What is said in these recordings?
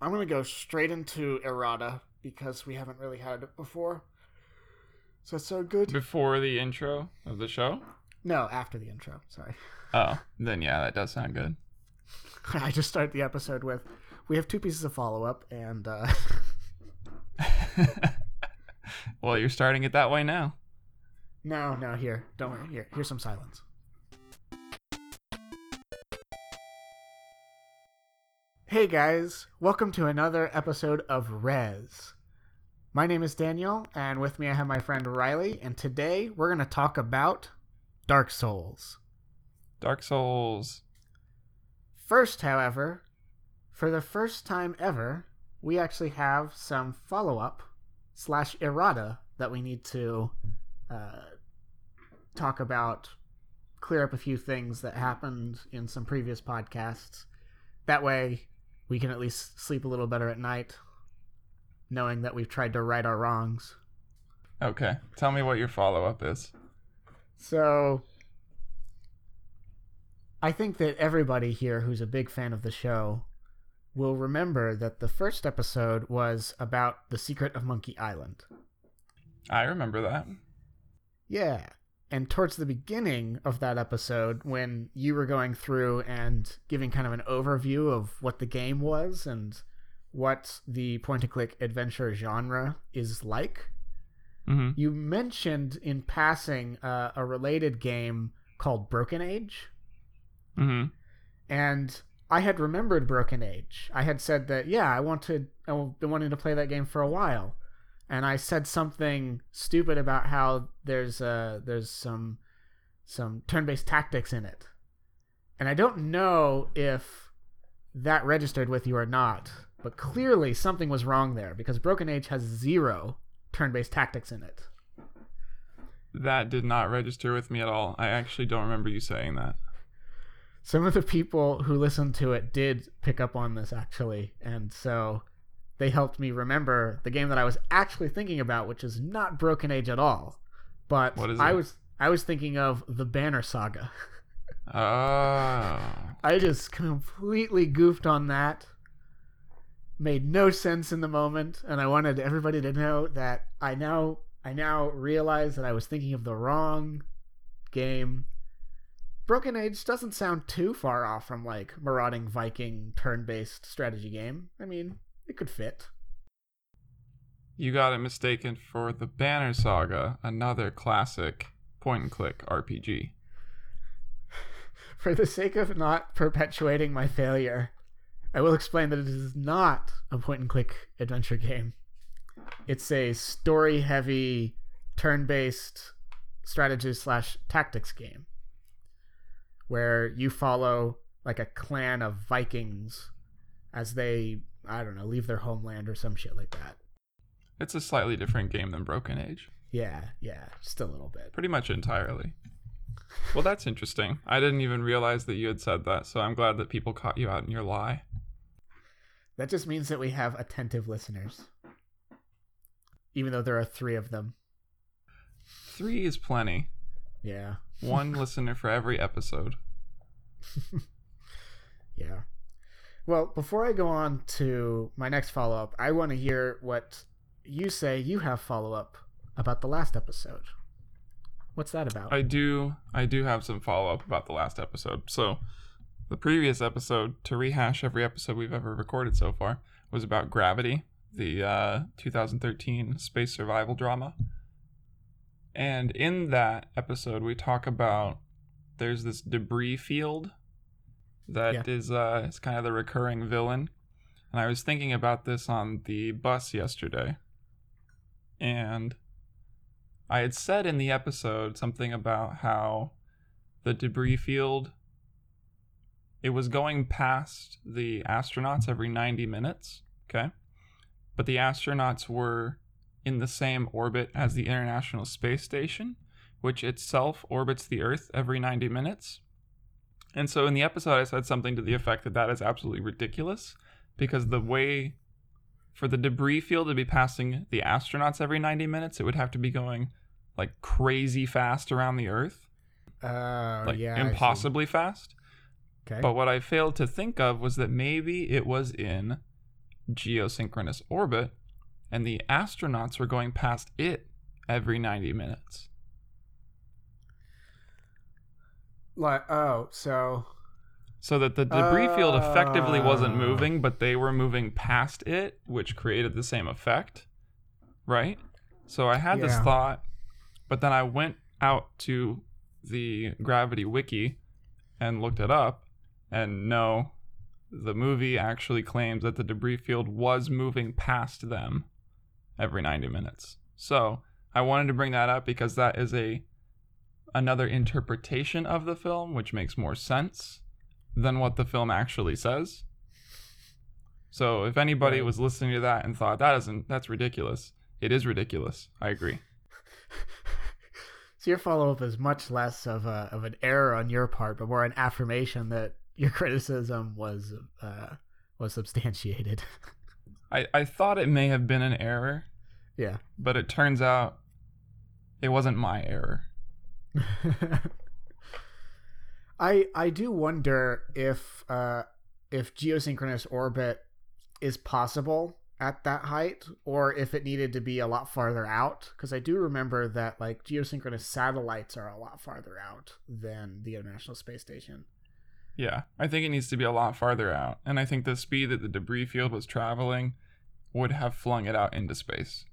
I'm gonna go straight into errata because we haven't really had it before. Is that so good? Before the intro of the show? No, after the intro. Sorry. Oh, then yeah, that does sound good. I just start the episode with we have two pieces of follow up and uh well, you're starting it that way now. No, no, here. Don't worry. Here. Here's some silence. Hey guys, welcome to another episode of Res. My name is Daniel, and with me I have my friend Riley, and today we're going to talk about Dark Souls. Dark Souls. First, however, for the first time ever, we actually have some follow up slash errata that we need to uh, talk about, clear up a few things that happened in some previous podcasts. That way, we can at least sleep a little better at night, knowing that we've tried to right our wrongs. Okay, tell me what your follow up is. So, I think that everybody here who's a big fan of the show will remember that the first episode was about the secret of Monkey Island. I remember that. Yeah. And towards the beginning of that episode, when you were going through and giving kind of an overview of what the game was and what the point and click adventure genre is like, hmm you mentioned in passing uh, a related game called Broken Age. hmm And I had remembered Broken Age. I had said that, yeah, I wanted, I've been wanting to play that game for a while. And I said something stupid about how there's uh there's some some turn-based tactics in it. And I don't know if that registered with you or not, but clearly something was wrong there because Broken Age has zero turn-based tactics in it. That did not register with me at all. I actually don't remember you saying that. some of the people who listened to it did pick up on this actually and so they helped me remember the game that i was actually thinking about which is not broken age at all but What is i was i was thinking of the banner saga Oh. i just completely goofed on that made no sense in the moment and i wanted everybody to know that i now i now realize that i was thinking of the wrong game Broken Age doesn't sound too far off from like marauding Viking turn-based strategy game. I mean, it could fit. You got it mistaken for the Banner Saga, another classic point and click RPG. For the sake of not perpetuating my failure, I will explain that it is not a point-and-click adventure game. It's a story-heavy, turn-based strategy slash tactics game, where you follow like a clan of Vikings as they, I don't know, leave their homeland or some shit like that. It's a slightly different game than Broken Age. Yeah, yeah, just a little bit. Pretty much entirely. Well, that's interesting. I didn't even realize that you had said that, so I'm glad that people caught you out in your lie. That just means that we have attentive listeners. Even though there are three of them. Three is plenty. Yeah. One listener for every episode. Yeah. Well, before I go on to my next follow up, I want to hear what you say you have follow up about the last episode. What's that about? I do I do have some follow up about the last episode. So the previous episode, to rehash every episode we've ever recorded so far, was about Gravity, the uh, 2013 space survival drama. And in that episode, we talk about there's this debris field that is Yeah. uh, it's kind of the recurring villain. And I was thinking about this on the bus yesterday. And I had said in the episode something about how the debris field it was going past the astronauts every 90 minutes, okay? But the astronauts were in the same orbit as the International Space Station, which itself orbits the Earth every 90 minutes. And so in the episode I said something to the effect that that is absolutely ridiculous because the way for the debris field to be passing the astronauts every 90 minutes, it would have to be going like crazy fast around the Earth, Uh, like yeah. Impossibly fast. Okay. But what I failed to think of was that maybe it was in geosynchronous orbit, and the astronauts were going past it every 90 minutes. Like, oh, so So that the debris field effectively wasn't Oh. moving, but they were moving past it, which created the same effect. Right? So I had this thought, but then I went out to the Gravity Wiki and looked it up, and no, the movie actually claims that the debris field was moving past them every 90 minutes. So I wanted to bring that up because that is a another interpretation of the film, which makes more sense than what the film actually says. So if anybody Right. was listening to that and thought that isn't that's ridiculous, it is ridiculous. I agree. so your follow up is much less of a of an error on your part, but more an affirmation that your criticism was uh, was substantiated. I, I thought it may have been an error, yeah. but it turns out it wasn't my error. I I do wonder if uh, if geosynchronous orbit is possible at that height, or if it needed to be a lot farther out. Because I do remember that like geosynchronous satellites are a lot farther out than the International Space Station. Yeah, I think it needs to be a lot farther out, and I think the speed that the debris field was traveling would have flung it out into space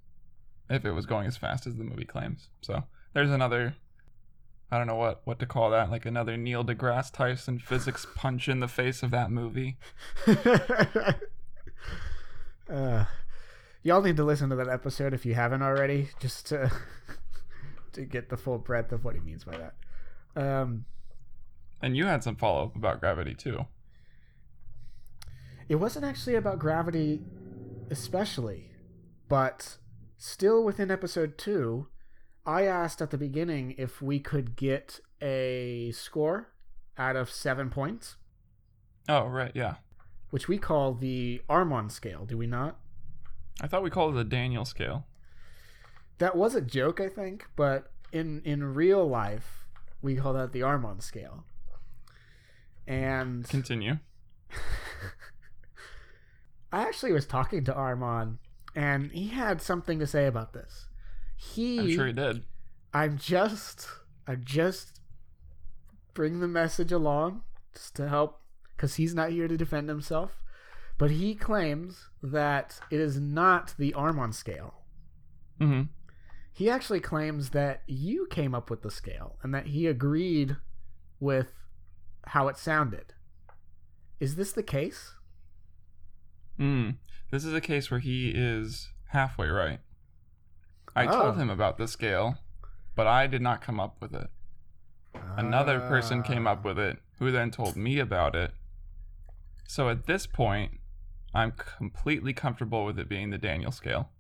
if it was going as fast as the movie claims. So there's another, I don't know what what to call that, like another Neil deGrasse Tyson physics punch in the face of that movie. uh, y'all need to listen to that episode if you haven't already, just to to get the full breadth of what he means by that. Um, And you had some follow up about gravity too. it wasn't actually about gravity, especially, but still within episode two, I asked at the beginning if we could get a score out of seven points, Oh right, yeah. which we call the Armon scale. Do we not? I thought we called it the Daniel scale. That was a joke, I think, but in in real life, we call that the Armon scale. And Continue. I actually was talking to Armon, and he had something to say about this. He, I'm sure he did. I'm just, I just bring the message along just to help, because he's not here to defend himself. But he claims that it is not the Armon scale. Mm-hmm. He actually claims that you came up with the scale and that he agreed with how it sounded. Is this the case? Mm. This is a case where he is halfway right. I told Oh. him about the scale, but I did not come up with it. Another person came up Ah. with it, who then told me about it. So at this point, I'm completely comfortable with it being the Daniel scale.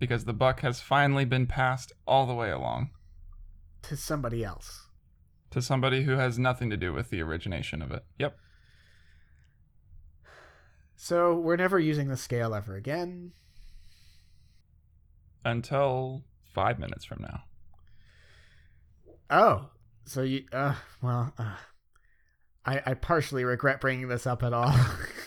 Because the buck has finally been passed all the way along to somebody else. to somebody who has nothing to do with the origination of it. Yep. So we're never using the scale ever again. Until five minutes from now. Oh, so you? Uh, well, uh, I I partially regret bringing this up at all.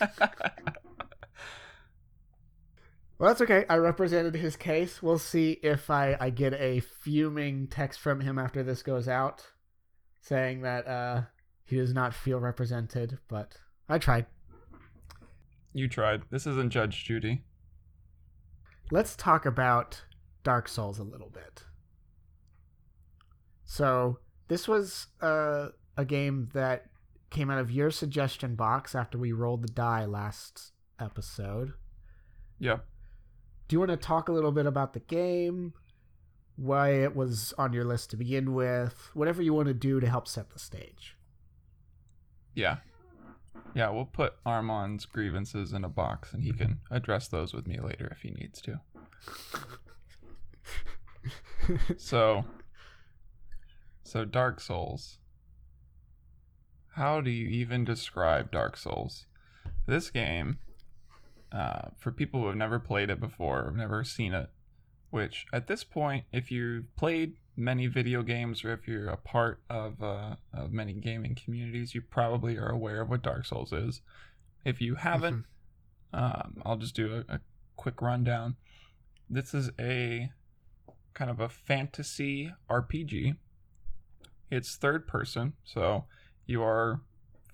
well, that's okay. I represented his case. We'll see if I I get a fuming text from him after this goes out, saying that uh he does not feel represented. But I tried. you tried. This isn't Judge Judy. Let's talk about Dark Souls a little bit. So, this was uh, a game that came out of your suggestion box after we rolled the die last episode. Yeah. Do you want to talk a little bit about the game? Why it was on your list to begin with? Whatever you want to do to help set the stage. Yeah. Yeah, we'll put Armand's grievances in a box and he can address those with me later if he needs to. So So Dark Souls. How do you even describe Dark Souls? This game uh, for people who have never played it before, never seen it, which at this point, if you've played many video games or if you're a part of, uh, of many gaming communities, you probably are aware of what Dark Souls is. If you haven't, Um, I'll just do a, a quick rundown. This is a kind of a fantasy RPG. It's third person, so you are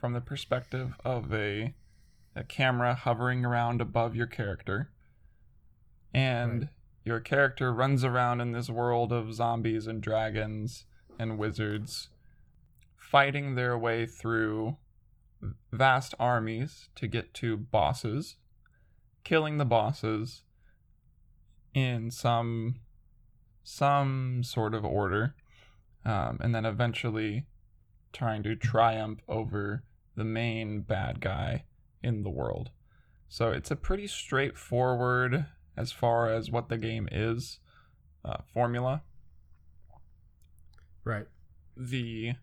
from the perspective of a a camera hovering around above your character. And Right. Your character runs around in this world of zombies and dragons and wizards fighting their way through vast armies to get to bosses, killing the bosses in some some sort of order, um, and then eventually trying to triumph over the main bad guy in the world. So it's a pretty straightforward as far as what the game is uh, formula. Right. the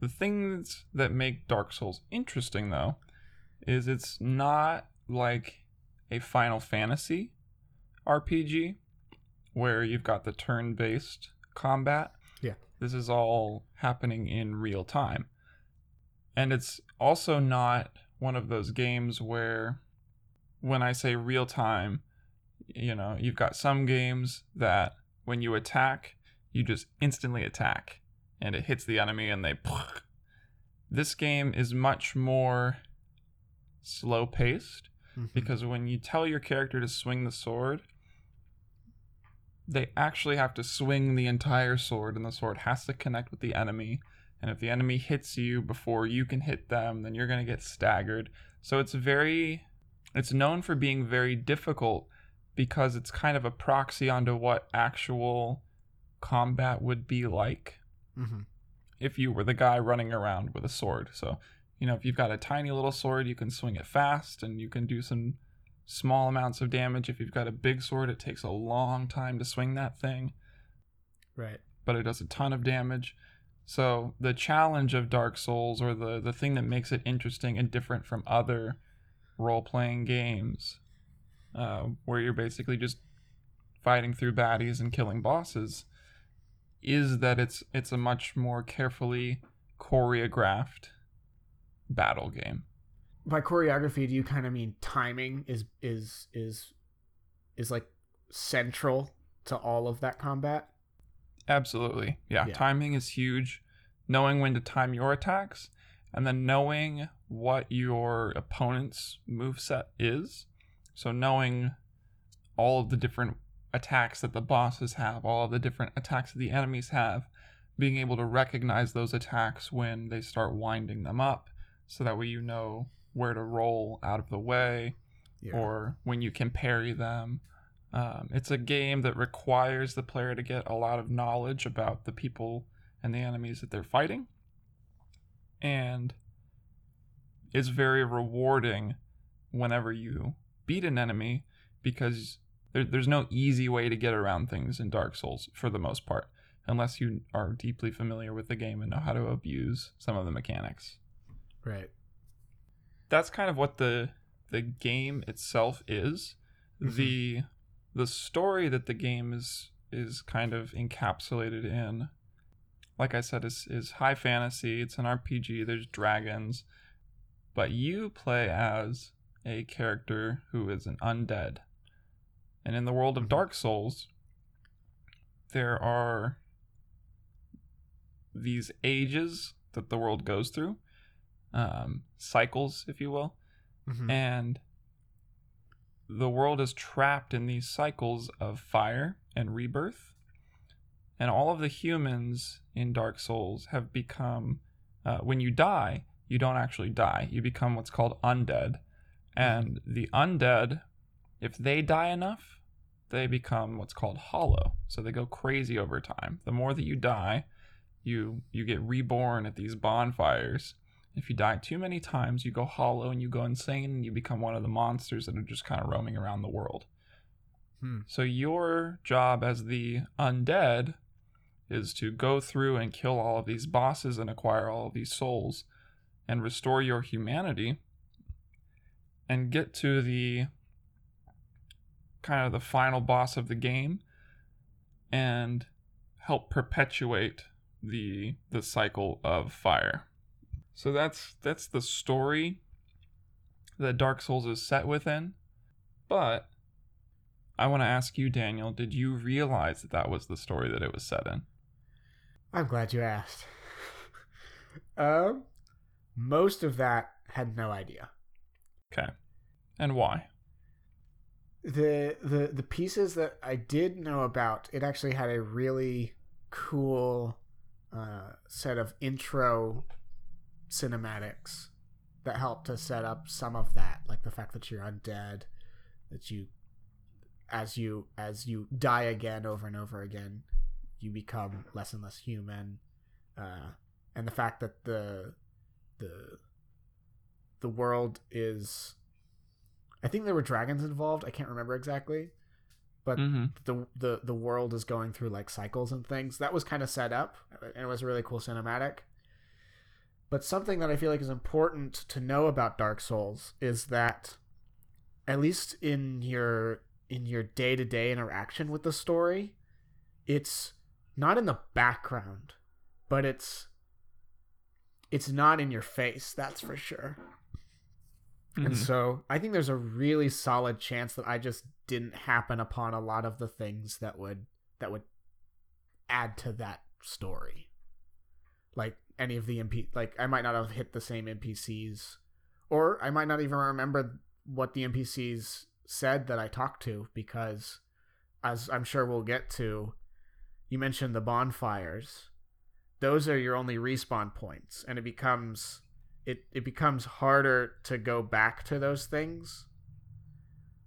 the things that make Dark Souls interesting though is it's not like a Final Fantasy RPG where you've got the turn-based combat. Yeah. This is all happening in real time. And it's also not one of those games where when I say real time, you know, you've got some games that when you attack, you just instantly attack and it hits the enemy and they this game is much more slow paced Mhm. because when you tell your character to swing the sword they actually have to swing the entire sword and the sword has to connect with the enemy and if the enemy hits you before you can hit them then you're going to get staggered so it's very it's known for being very difficult because it's kind of a proxy onto what actual combat would be like Mhm. if you were the guy running around with a sword. So, you know, if you've got a tiny little sword, you can swing it fast and you can do some small amounts of damage. If you've got a big sword, it takes a long time to swing that thing, Right. but it does a ton of damage. So, the challenge of Dark Souls or the the thing that makes it interesting and different from other role-playing games uh, where you're basically just fighting through baddies and killing bosses is that it's it's a much more carefully choreographed battle game. By choreography, do you kind of mean timing is is is is like central to all of that combat? Absolutely. Yeah, Yeah. timing is huge. Knowing when to time your attacks and then knowing what your opponent's move set is. So knowing all of the different attacks that the bosses have, all of the different attacks that the enemies have, being able to recognize those attacks when they start winding them up so that way you know where to roll out of the way Yeah. or when you can parry them. Um, it's a game that requires the player to get a lot of knowledge about the people and the enemies that they're fighting, and is very rewarding whenever you beat an enemy because there, there's no easy way to get around things in Dark Souls for the most part, unless you are deeply familiar with the game and know how to abuse some of the mechanics right. that's kind of what the the game itself is. Mhm. The the story that the game is is kind of encapsulated in, like I said, is is high fantasy. It's an RPG. There's dragons, but you play as a character who is an undead. And in the world of Mhm. Dark Souls, there are these ages that the world goes through, um, cycles, if you will Mhm. and the world is trapped in these cycles of fire and rebirth and all of the humans in dark souls have become uh, when you die you don't actually die you become what's called undead and the undead if they die enough they become what's called hollow so they go crazy over time the more that you die you you get reborn at these bonfires if you die too many times, you go hollow and you go insane and you become one of the monsters that are just kind of roaming around the world. Hmm. So, your job as the undead is to go through and kill all of these bosses and acquire all of these souls and restore your humanity and get to the kind of the final boss of the game and help perpetuate the the cycle of fire. So that's that's the story. that Dark Souls is set within. But I want to ask you, Daniel, did you realize that that was the story that it was set in? I'm glad you asked. um, most of that had no idea. Okay. And why? The the the pieces that I did know about, it actually had a really cool uh, set of intro cinematics that helped to set up some of that, like the fact that you're undead, that you as you as you die again over and over again, you become less and less human, uh, and the fact that the the the world is I think there were dragons involved. I can't remember exactly, but Mm-hmm. the the the world is going through like cycles and things. That was kind of set up, and it was a really cool cinematic. But something that I feel like is important to know about Dark Souls is that, at least in your in your day to day interaction with the story, it's not in the background, but it's it's not in your face. That's for sure. And Mhm. so I think there's a really solid chance that I just didn't happen upon a lot of the things that would that would add to that story. Like any of the MP like I might not have hit the same NPCs or I might not even remember what the NPCs said that I talked to because as I'm sure we'll get to you mentioned the bonfires. Those are your only respawn points and it becomes it, it becomes harder to go back to those things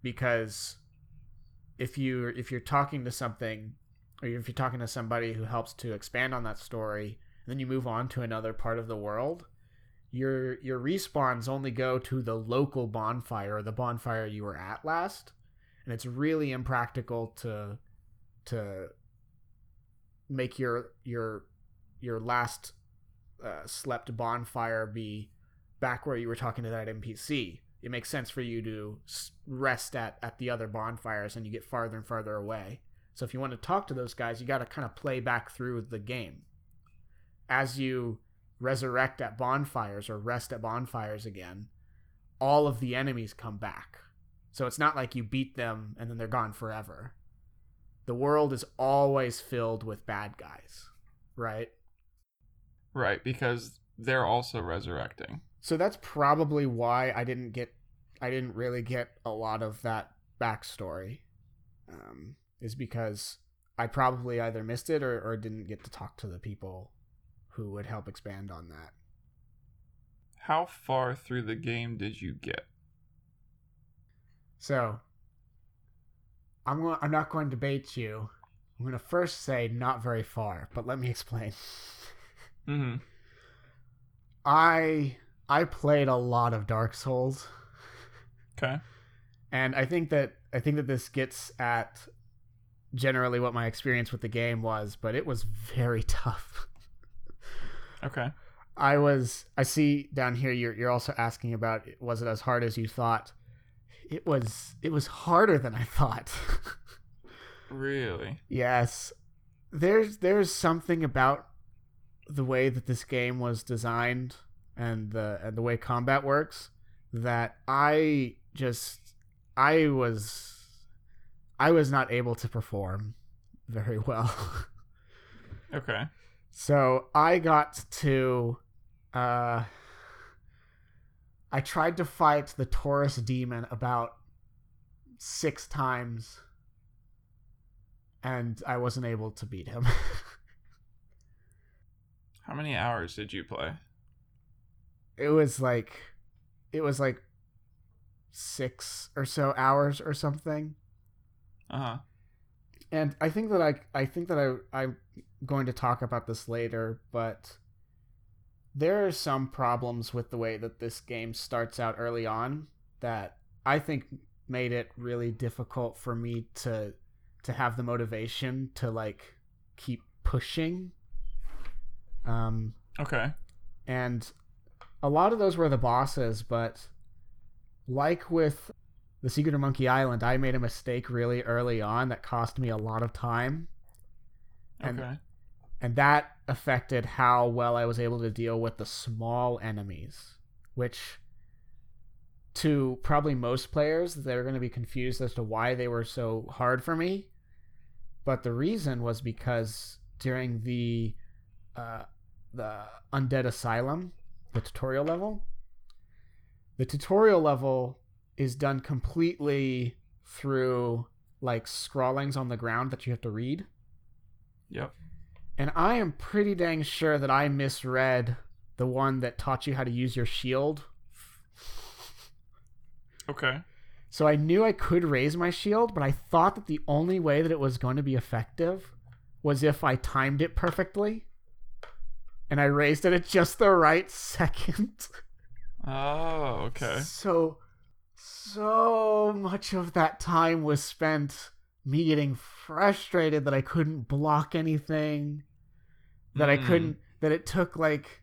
because if you if you're talking to something or if you're talking to somebody who helps to expand on that story and then you move on to another part of the world your your respawns only go to the local bonfire or the bonfire you were at last. And it's really impractical to to make your your your last uh, slept bonfire be back where you were talking to that NPC. It makes sense for you to rest at at the other bonfires, and you get farther and farther away. So if you want to talk to those guys, you got to kind of play back through the game. As you resurrect at bonfires or rest at bonfires again, all of the enemies come back. So it's not like you beat them and then they're gone forever. The world is always filled with bad guys, right? Right, because they're also resurrecting. So that's probably why I didn't get, I didn't really get a lot of that backstory, um, is because I probably either missed it or, or didn't get to talk to the people who would help expand on that. How far through the game did you get? So I'm going, I'm not going to bait you. I'm going to first say not very far, but let me explain. Mm-hmm. I I played a lot of Dark Souls. Okay. and i think that i think that this gets at generally what my experience with the game was but it was very tough Okay. i was i see down here you're, you're also asking about was it as hard as you thought it was it was harder than i thought Really? yes there's there's something about the way that this game was designed and the and the way combat works that i just i was i was not able to perform very well Okay. so i got to uh i tried to fight the taurus demon about six times and i wasn't able to beat him How many hours did you play? it was like it was like six or so hours or something Uh huh. and i think that i i think that i i'm going to talk about this later but there are some problems with the way that this game starts out early on that i think made it really difficult for me to to have the motivation to like keep pushing um Okay. and a lot of those were the bosses but like with the secret of monkey island i made a mistake really early on that cost me a lot of time And- Okay. and that affected how well i was able to deal with the small enemies which to probably most players, they're going to be confused as to why they were so hard for me. But the reason was because during the uh, the Undead Asylum, the tutorial level, the tutorial level is done completely through like scrawlings on the ground that you have to read. Yep. And I am pretty dang sure that I misread the one that taught you how to use your shield. Okay. So I knew I could raise my shield, but I thought that the only way that it was going to be effective was if I timed it perfectly. And I raised it at just the right second. Oh, okay. So, so much of that time was spent me getting frustrated that I couldn't block anything, that I Mm. couldn't, that it took like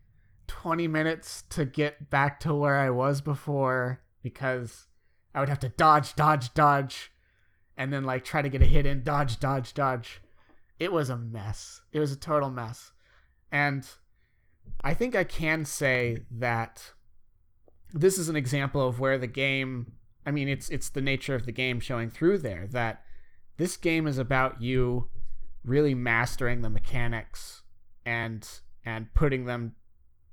20 minutes to get back to where I was before because I would have to dodge, dodge, dodge, and then like try to get a hit in, dodge, dodge, dodge. It was a mess. It was a total mess. And I think I can say that this is an example of where the game I mean it's it's the nature of the game showing through there that this game is about you really mastering the mechanics and and putting them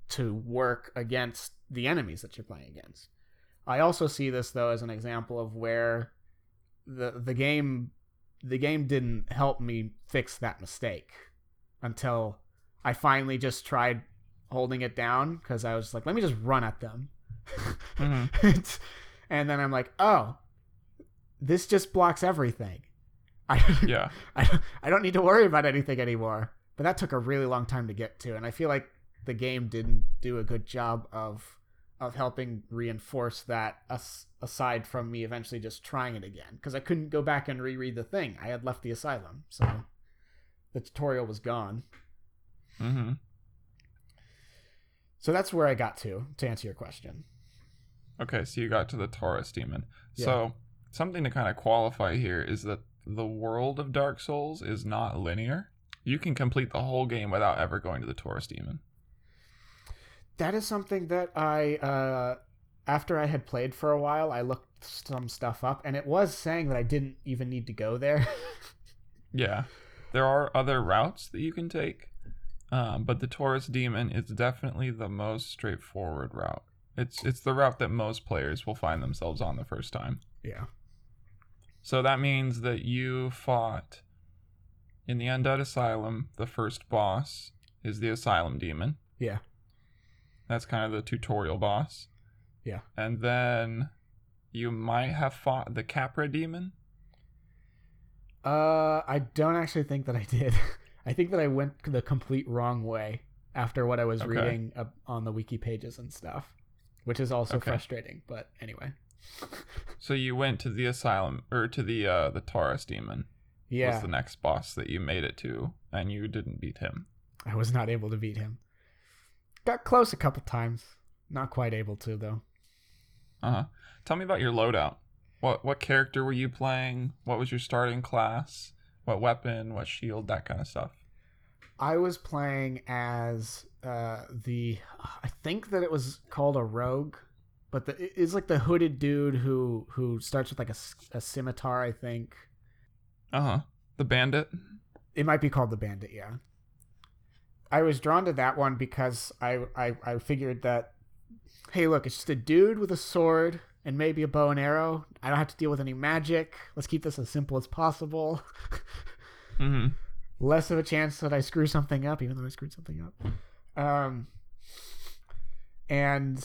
to work against the enemies that you're playing against. I also see this though as an example of where the the game the game didn't help me fix that mistake until I finally just tried holding it down because I was like, let me just run at them. Mhm. and then I'm like, oh, this just blocks everything. I, Yeah. I, don't- I don't need to worry about anything anymore. But that took a really long time to get to, and I feel like the game didn't do a good job of of helping reinforce that. As, aside from me eventually just trying it again, because I couldn't go back and reread the thing. I had left the asylum, so the tutorial was gone. Mm-hmm. So that's where I got to to answer your question. Okay, so you got to the Taurus demon. Yeah. So something to kind of qualify here is that the world of Dark Souls is not linear. You can complete the whole game without ever going to the Taurus demon. that is something that I uh after I had played for a while, I looked some stuff up and it was saying that I didn't even need to go there. Yeah. There are other routes that you can take, um, but the Taurus demon is definitely the most straightforward route. It's it's the route that most players will find themselves on the first time. yeah. So that means that you fought in the Undead Asylum. The first boss is the Asylum Demon. Yeah. That's kind of the tutorial boss. Yeah. And then you might have fought the Capra Demon. Uh I don't actually think that I did. I think that I went the complete wrong way after what I was Okay. reading up on the wiki pages and stuff, which is also Okay. frustrating, but anyway. So you went to the Asylum or to the uh, the Taurus Demon. Yeah. Was the next boss that you made it to, and you didn't beat him. I was not able to beat him. Got close a couple times. Not quite able to though. Uh huh. Tell me about your loadout. What what character were you playing? What was your starting class? What weapon? What shield? That kind of stuff. I was playing as uh, the I think that it was called a rogue, but the, it's like the hooded dude who who starts with like a, a scimitar. I think Uh huh. The bandit. it might be called the bandit. Yeah. I was drawn to that one because I I, I figured that hey look it's just a dude with a sword and maybe a bow and arrow. I don't have to deal with any magic. Let's keep this as simple as possible. Mm-hmm. less of a chance that I screw something up, even though I screwed something up. Um, and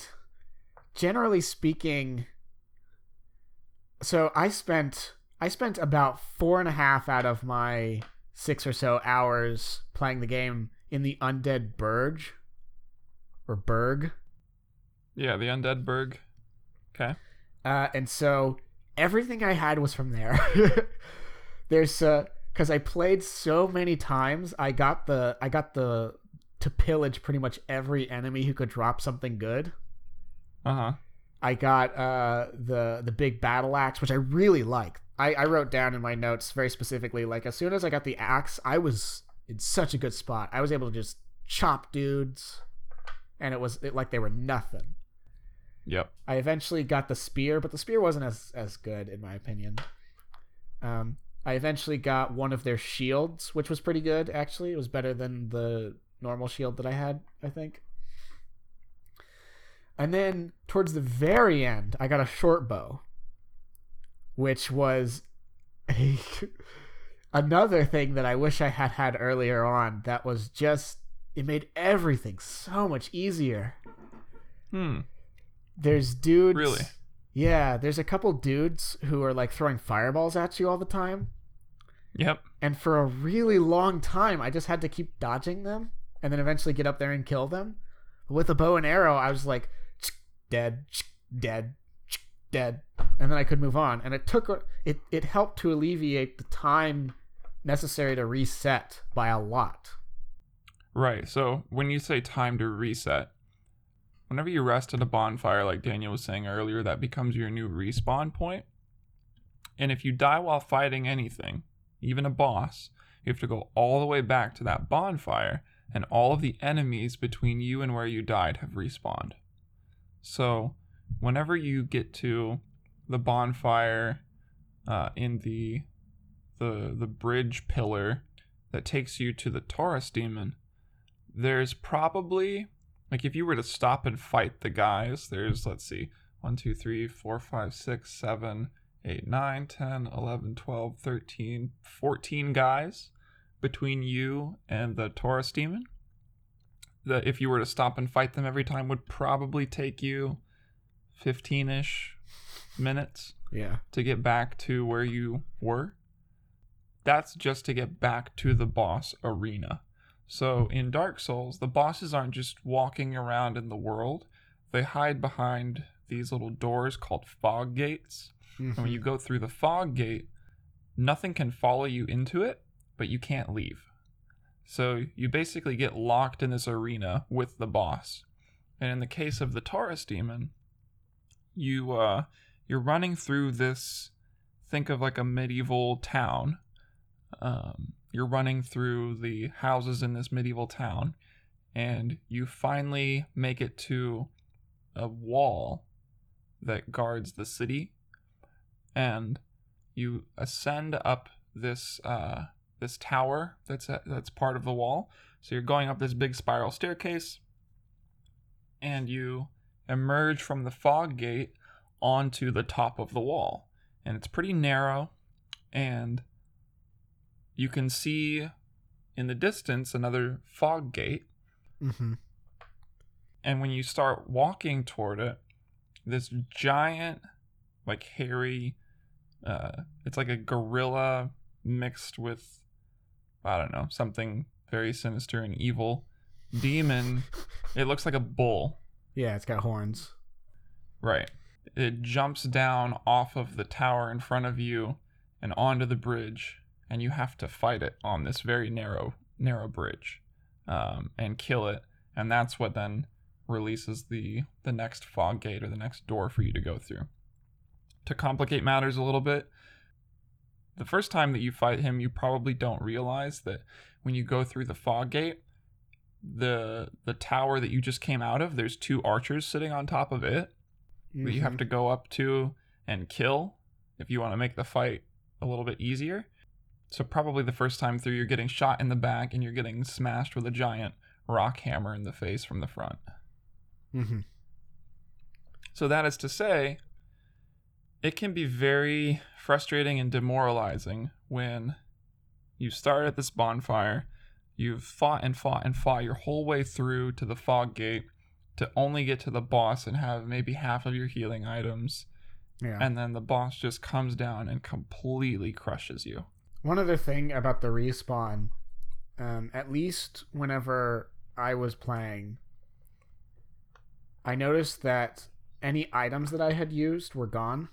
generally speaking, so I spent I spent about four and a half out of my six or so hours playing the game in the undead Burge or Berg. Yeah, the undead Burg. Okay. Uh, and so everything I had was from there. There's uh because I played so many times, I got the I got the to pillage pretty much every enemy who could drop something good. Uh huh. I got uh the the big battle axe, which I really like. I, I wrote down in my notes very specifically, like as soon as I got the axe, I was in such a good spot. I was able to just chop dudes, and it was it, like they were nothing. Yep. I eventually got the spear, but the spear wasn't as as good in my opinion. Um, I eventually got one of their shields, which was pretty good actually. It was better than the normal shield that I had, I think. And then towards the very end, I got a short bow, which was a another thing that I wish I had had earlier on. That was just it made everything so much easier. Hmm. There's dudes. Really? Yeah, there's a couple dudes who are like throwing fireballs at you all the time. Yep. And for a really long time, I just had to keep dodging them and then eventually get up there and kill them. With a bow and arrow, I was like, dead, dead, dead. And then I could move on. And it took, it, it helped to alleviate the time necessary to reset by a lot. Right. So when you say time to reset, whenever you rest at a bonfire, like Daniel was saying earlier, that becomes your new respawn point. And if you die while fighting anything, even a boss, you have to go all the way back to that bonfire, and all of the enemies between you and where you died have respawned. So, whenever you get to the bonfire uh, in the the the bridge pillar that takes you to the Taurus demon, there's probably like if you were to stop and fight the guys, there's let's see, 1, 2, 3, 4, 5, 6, 7, 8, 9, 10, 11, 12, 13, 14 guys between you and the Taurus demon. That if you were to stop and fight them every time would probably take you 15 ish minutes Yeah. to get back to where you were. That's just to get back to the boss arena. So in Dark Souls, the bosses aren't just walking around in the world, they hide behind these little doors called fog gates. And when you go through the fog gate, nothing can follow you into it, but you can't leave. So you basically get locked in this arena with the boss. And in the case of the Taurus demon, you uh you're running through this think of like a medieval town. Um, you're running through the houses in this medieval town, and you finally make it to a wall that guards the city, and you ascend up this uh, this tower that's a, that's part of the wall. So you're going up this big spiral staircase, and you emerge from the fog gate onto the top of the wall, and it's pretty narrow, and you can see in the distance another fog gate. Mm-hmm. and when you start walking toward it this giant like hairy uh it's like a gorilla mixed with i don't know something very sinister and evil. Demon. It looks like a bull. Yeah, it's got horns. right. It jumps down off of the tower in front of you and onto the bridge and you have to fight it on this very narrow narrow bridge um, and kill it and that's what then releases the the next fog gate or the next door for you to go through to complicate matters a little bit the first time that you fight him you probably don't realize that when you go through the fog gate the the tower that you just came out of there's two archers sitting on top of it that you have Mhm. to go up to and kill if you want to make the fight a little bit easier. So probably the first time through you're getting shot in the back and you're getting smashed with a giant rock hammer in the face from the front. Mhm. So that is to say it can be very frustrating and demoralizing when you start at this bonfire, you've fought and fought and fought your whole way through to the fog gate to only get to the boss and have maybe half of your healing items Yeah. and then the boss just comes down and completely crushes you. One other thing about the respawn, um, at least whenever I was playing, I noticed that any items that I had used were gone.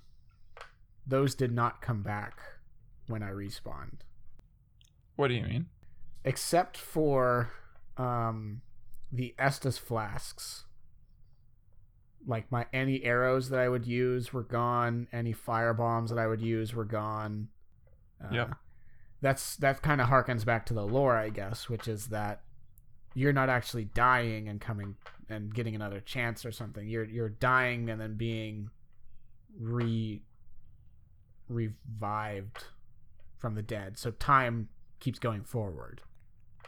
Those did not come back when I respawned, What do you mean? except for um, the Estus flasks. Like my any arrows that I would use were gone. Any fire bombs that I would use were gone. Uh, Yep. That's that kind of harkens back to the lore, I guess, which is that you're not actually dying and coming and getting another chance or something. You're you're dying and then being re revived from the dead. So time keeps going forward,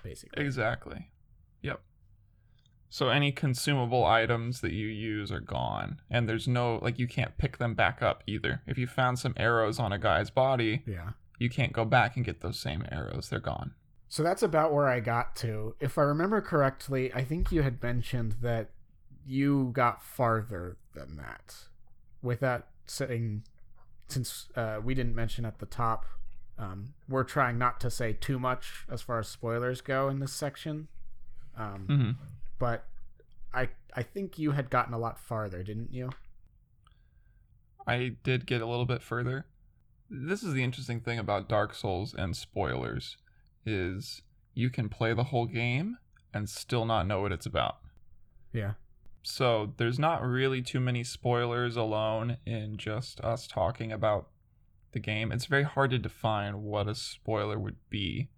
basically. Exactly. Yep. So any consumable items that you use are gone, and there's no like you can't pick them back up either. If you found some arrows on a guy's body, Yeah. You can't go back and get those same arrows. They're gone. So that's about where I got to. If I remember correctly, I think you had mentioned that you got farther than that. With that saying, since uh, we didn't mention at the top, um, we're trying not to say too much as far as spoilers go in this section. Um, hmm But I I think you had gotten a lot farther, didn't you? I did get a little bit further. This is the interesting thing about Dark Souls and spoilers is you can play the whole game and still not know what it's about. Yeah. So there's not really too many spoilers alone in just us talking about the game. It's very hard to define what a spoiler would be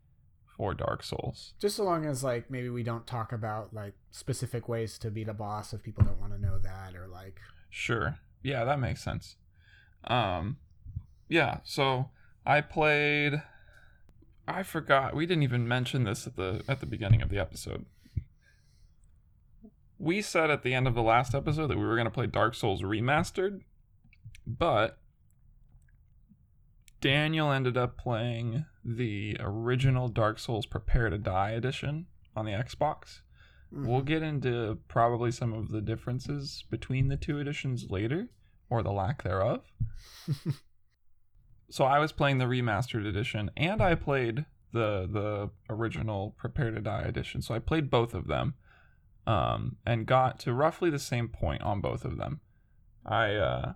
for Dark Souls. Just so long as like maybe we don't talk about like specific ways to beat a boss if people don't want to know that or like Sure. Yeah, that makes sense. Um yeah, so I played I forgot. We didn't even mention this at the at the beginning of the episode. We said at the end of the last episode that we were going to play Dark Souls Remastered, but Daniel ended up playing the original Dark Souls Prepare to Die edition on the Xbox. We'll mm-hmm. get into probably some of the differences between the two editions later, or the lack thereof. so I was playing the remastered edition, and I played the the original Prepare to Die edition. So I played both of them, um, and got to roughly the same point on both of them. I uh,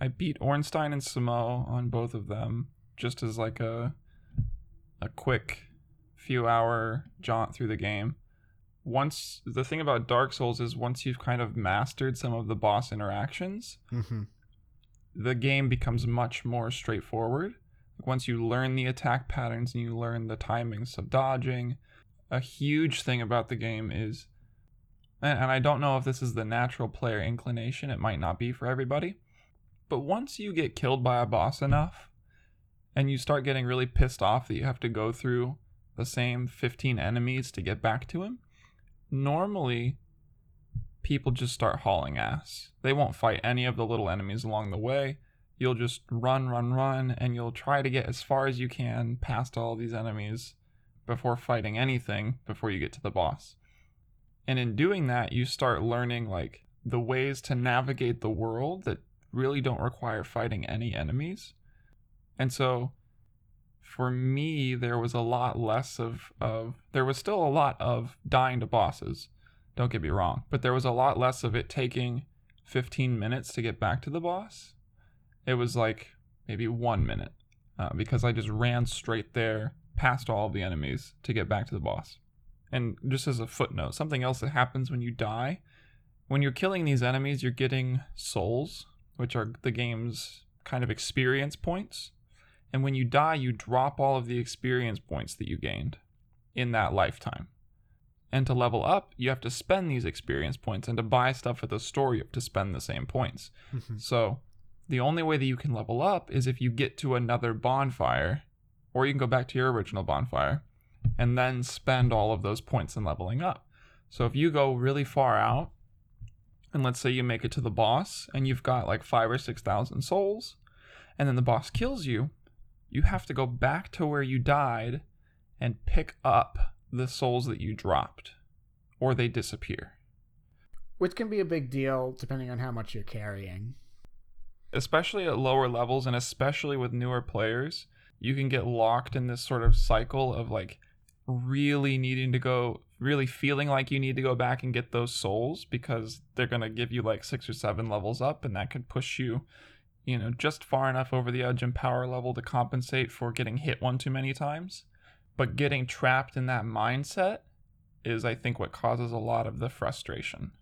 I beat Ornstein and Smough on both of them, just as like a a quick few hour jaunt through the game once the thing about Dark Souls is once you've kind of mastered some of the boss interactions, hmm the game becomes much more straightforward. Once you learn the attack patterns and you learn the timings of dodging, a huge thing about the game is and, and I don't know if this is the natural player inclination, it might not be for everybody. But once you get killed by a boss enough and you start getting really pissed off that you have to go through the same 15 enemies to get back to him, normally people just start hauling ass. They won't fight any of the little enemies along the way. You'll just run, run, run, and you'll try to get as far as you can past all these enemies before fighting anything before you get to the boss. And in doing that, you start learning like the ways to navigate the world that really don't require fighting any enemies. And so for me there was a lot less of of there was still a lot of dying to bosses. Don't get me wrong, but there was a lot less of it taking 15 minutes to get back to the boss. It was like maybe 1 minute uh, because I just ran straight there past all of the enemies to get back to the boss. And just as a footnote, something else that happens when you die, when you're killing these enemies, you're getting souls, which are the game's kind of experience points. And when you die, you drop all of the experience points that you gained in that lifetime. And to level up, you have to spend these experience points. And to buy stuff at the store, you have to spend the same points. Mm-hmm. So the only way that you can level up is if you get to another bonfire, or you can go back to your original bonfire and then spend all of those points in leveling up. So if you go really far out, and let's say you make it to the boss and you've got like five or six thousand souls, and then the boss kills you, you have to go back to where you died and pick up the souls that you dropped, or they disappear. Which can be a big deal depending on how much you're carrying. especially at lower levels and especially with newer players, you can get locked in this sort of cycle of like really needing to go, really feeling like you need to go back and get those souls because they're going to give you like six or seven levels up and that could push you, you know, just far enough over the edge in power level to compensate for getting hit one too many times. But getting trapped in that mindset is, I think, what causes a lot of the frustration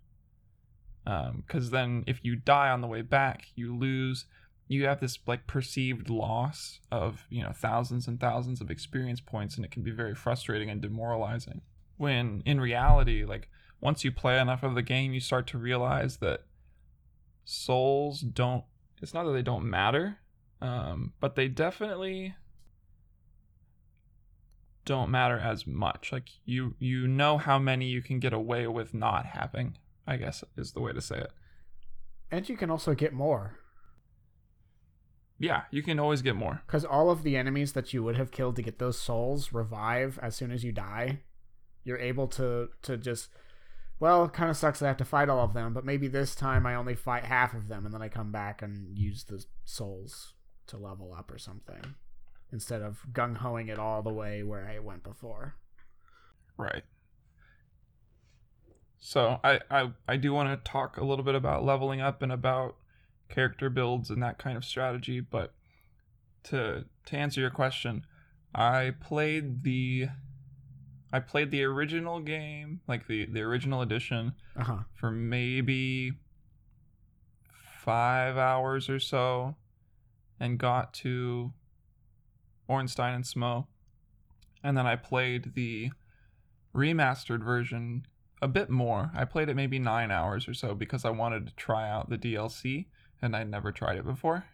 because then if you die on the way back you lose you have this like perceived loss of you know thousands and thousands of experience points and it can be very frustrating and demoralizing when in reality like once you play enough of the game, you start to realize that souls don't. It's not that they don't matter, um, but they definitely don't matter as much. Like you, you know how many you can get away with not having. I guess is the way to say it. And you can also get more. Yeah, you can always get more. Because all of the enemies that you would have killed to get those souls revive as soon as you die. You're able to to just well, it kind of sucks that I have to fight all of them, but maybe this time I only fight half of them and then I come back and use the souls to level up or something instead of gung hoing it all the way where I went before. Right. So I, I I do want to talk a little bit about leveling up and about character builds and that kind of strategy, but to to answer your question, I played the I played the original game, like the the original edition, uh-huh. for maybe five hours or so, and got to Ornstein and Smough. and then I played the remastered version a bit more. I played it maybe nine hours or so because I wanted to try out the DLC, and I'd never tried it before.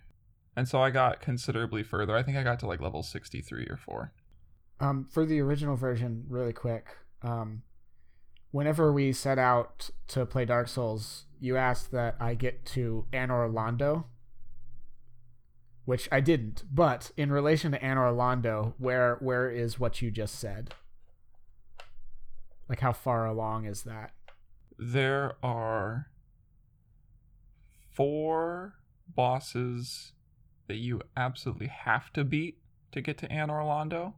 And so I got considerably further. I think I got to like level 63 or 4. Um, for the original version, really quick, um, whenever we set out to play Dark Souls, you asked that I get to Anor Londo, which I didn't. But in relation to Anor Londo, where where is what you just said? Like how far along is that? There are four bosses that you absolutely have to beat to get to Anor Londo.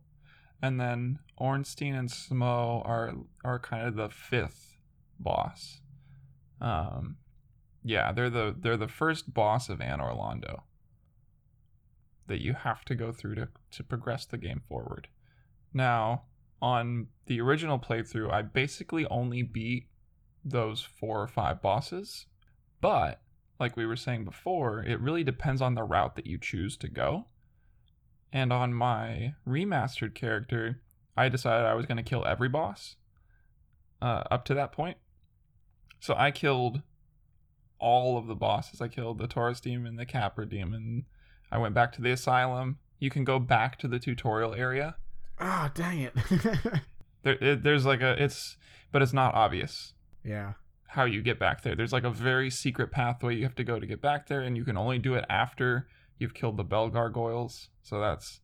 and then Ornstein and Smough are are kind of the fifth boss. Um, yeah, they're the they're the first boss of Anor Londo that you have to go through to to progress the game forward. Now, on the original playthrough, I basically only beat those four or five bosses, but like we were saying before, it really depends on the route that you choose to go. And on my remastered character, I decided I was going to kill every boss uh, up to that point. So I killed all of the bosses. I killed the Taurus demon, the Capra demon. I went back to the asylum. You can go back to the tutorial area. Ah, oh, dang it. there, it, there's like a it's, but it's not obvious. Yeah. How you get back there? There's like a very secret pathway you have to go to get back there, and you can only do it after you've killed the bell gargoyles. So that's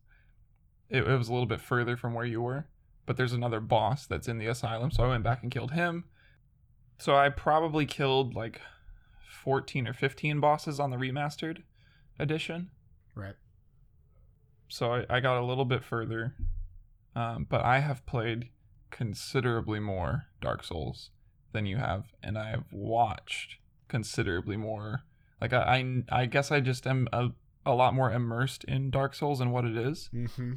it, it was a little bit further from where you were. But there's another boss that's in the asylum, so I went back and killed him. So I probably killed like 14 or 15 bosses on the remastered edition. Right. So I, I got a little bit further. Um, but I have played considerably more Dark Souls than you have, and I have watched considerably more. Like I, I, I guess I just am a a lot more immersed in Dark Souls and what it is. Mm-hmm.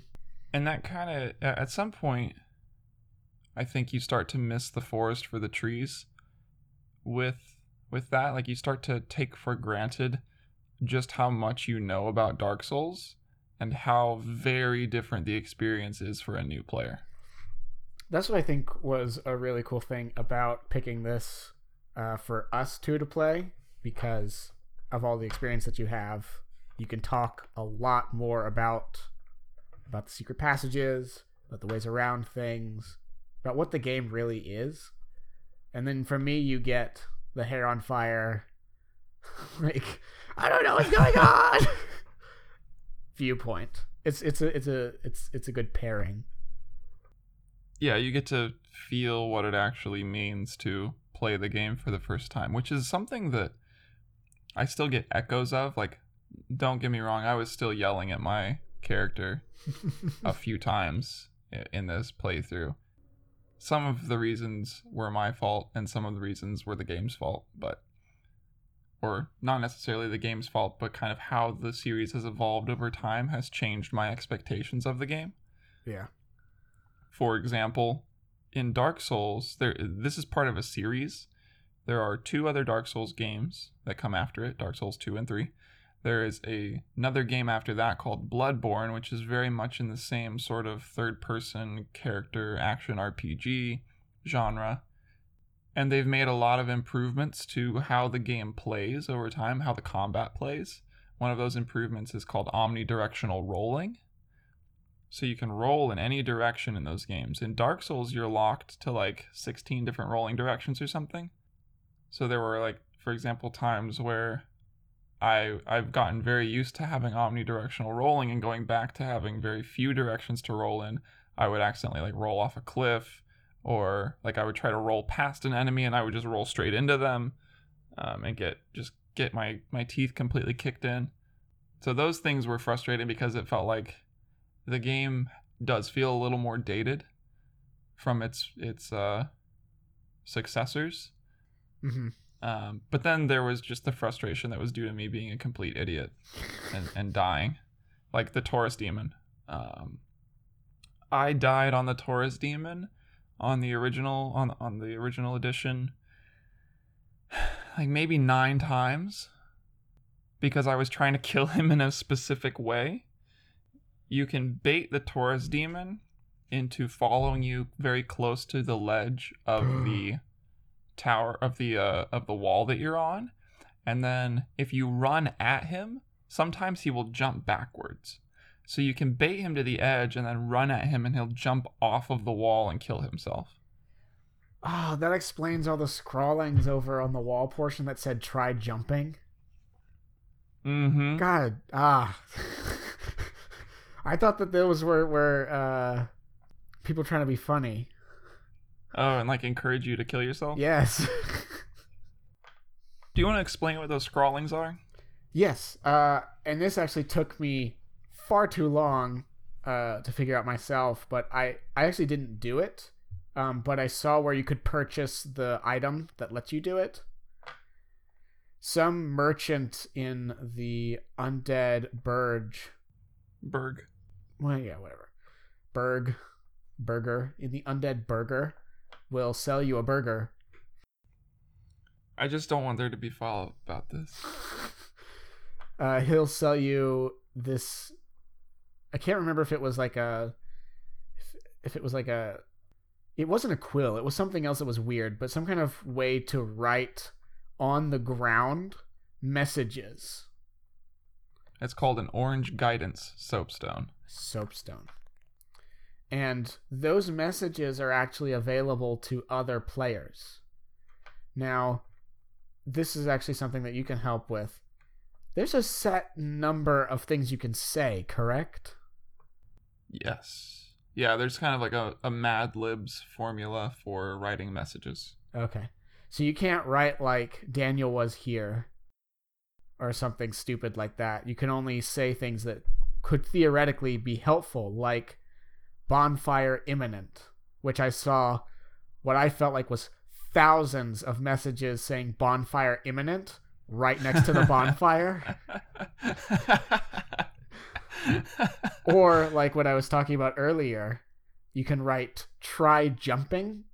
And that kind of, at some point, I think you start to miss the forest for the trees. With with that, like you start to take for granted just how much you know about Dark Souls and how very different the experience is for a new player. That's what I think was a really cool thing about picking this uh, for us two to play because of all the experience that you have you can talk a lot more about about the secret passages, about the ways around things, about what the game really is. And then for me, you get the hair on fire, like I don't know what's going on. Viewpoint. It's it's a it's a it's it's a good pairing. Yeah, you get to feel what it actually means to play the game for the first time, which is something that I still get echoes of. Like don't get me wrong, I was still yelling at my character a few times in this playthrough. Some of the reasons were my fault, and some of the reasons were the game's fault, but. Or not necessarily the game's fault, but kind of how the series has evolved over time has changed my expectations of the game. Yeah. For example, in Dark Souls, there this is part of a series. There are two other Dark Souls games that come after it, Dark Souls 2 and 3. There is a, another game after that called Bloodborne, which is very much in the same sort of third person character action RPG genre. And they've made a lot of improvements to how the game plays over time, how the combat plays. One of those improvements is called omnidirectional rolling. So you can roll in any direction in those games. In Dark Souls, you're locked to like 16 different rolling directions or something. So there were like, for example, times where I I've gotten very used to having omnidirectional rolling and going back to having very few directions to roll in. I would accidentally like roll off a cliff or like I would try to roll past an enemy and I would just roll straight into them um, and get just get my my teeth completely kicked in. So those things were frustrating because it felt like the game does feel a little more dated from its its uh, successors. hmm Um, but then there was just the frustration that was due to me being a complete idiot and, and dying, like the Taurus demon. Um, I died on the Taurus demon on the original on on the original edition, like maybe nine times, because I was trying to kill him in a specific way. You can bait the Taurus demon into following you very close to the ledge of the tower of the uh, of the wall that you're on, and then if you run at him, sometimes he will jump backwards. So you can bait him to the edge and then run at him, and he'll jump off of the wall and kill himself. Oh, that explains all the scrawlings over on the wall portion that said "try jumping." Mm-hmm. God, ah, I thought that those were were uh, people trying to be funny. Oh, and like encourage you to kill yourself. Yes, Do you want to explain what those scrawlings are? yes. Uh, and this actually took me far too long uh, to figure out myself, but I I actually didn't do it. Um, but I saw where you could purchase the item that lets you do it. Some merchant in the undead Burge Berg. well, yeah, whatever. Berg, burger in the undead burger will sell you a burger. I just don't want there to be follow up about this. Uh, he'll sell you this. I can't remember if it was like a, if, if it was like a, it wasn't a quill. It was something else that was weird, but some kind of way to write on the ground messages. It's called an orange guidance soapstone. soapstone. And those messages are actually available to other players. Now, this is actually something that you can help with. There's a set number of things you can say, correct? Yes. Yeah, there's kind of like a, a Mad Libs formula for writing messages. Okay. So you can't write like Daniel was here or something stupid like that. You can only say things that could theoretically be helpful, like bonfire imminent, which I saw what I felt like was thousands of messages saying bonfire imminent right next to the bonfire. or like what I was talking about earlier, you can write try jumping.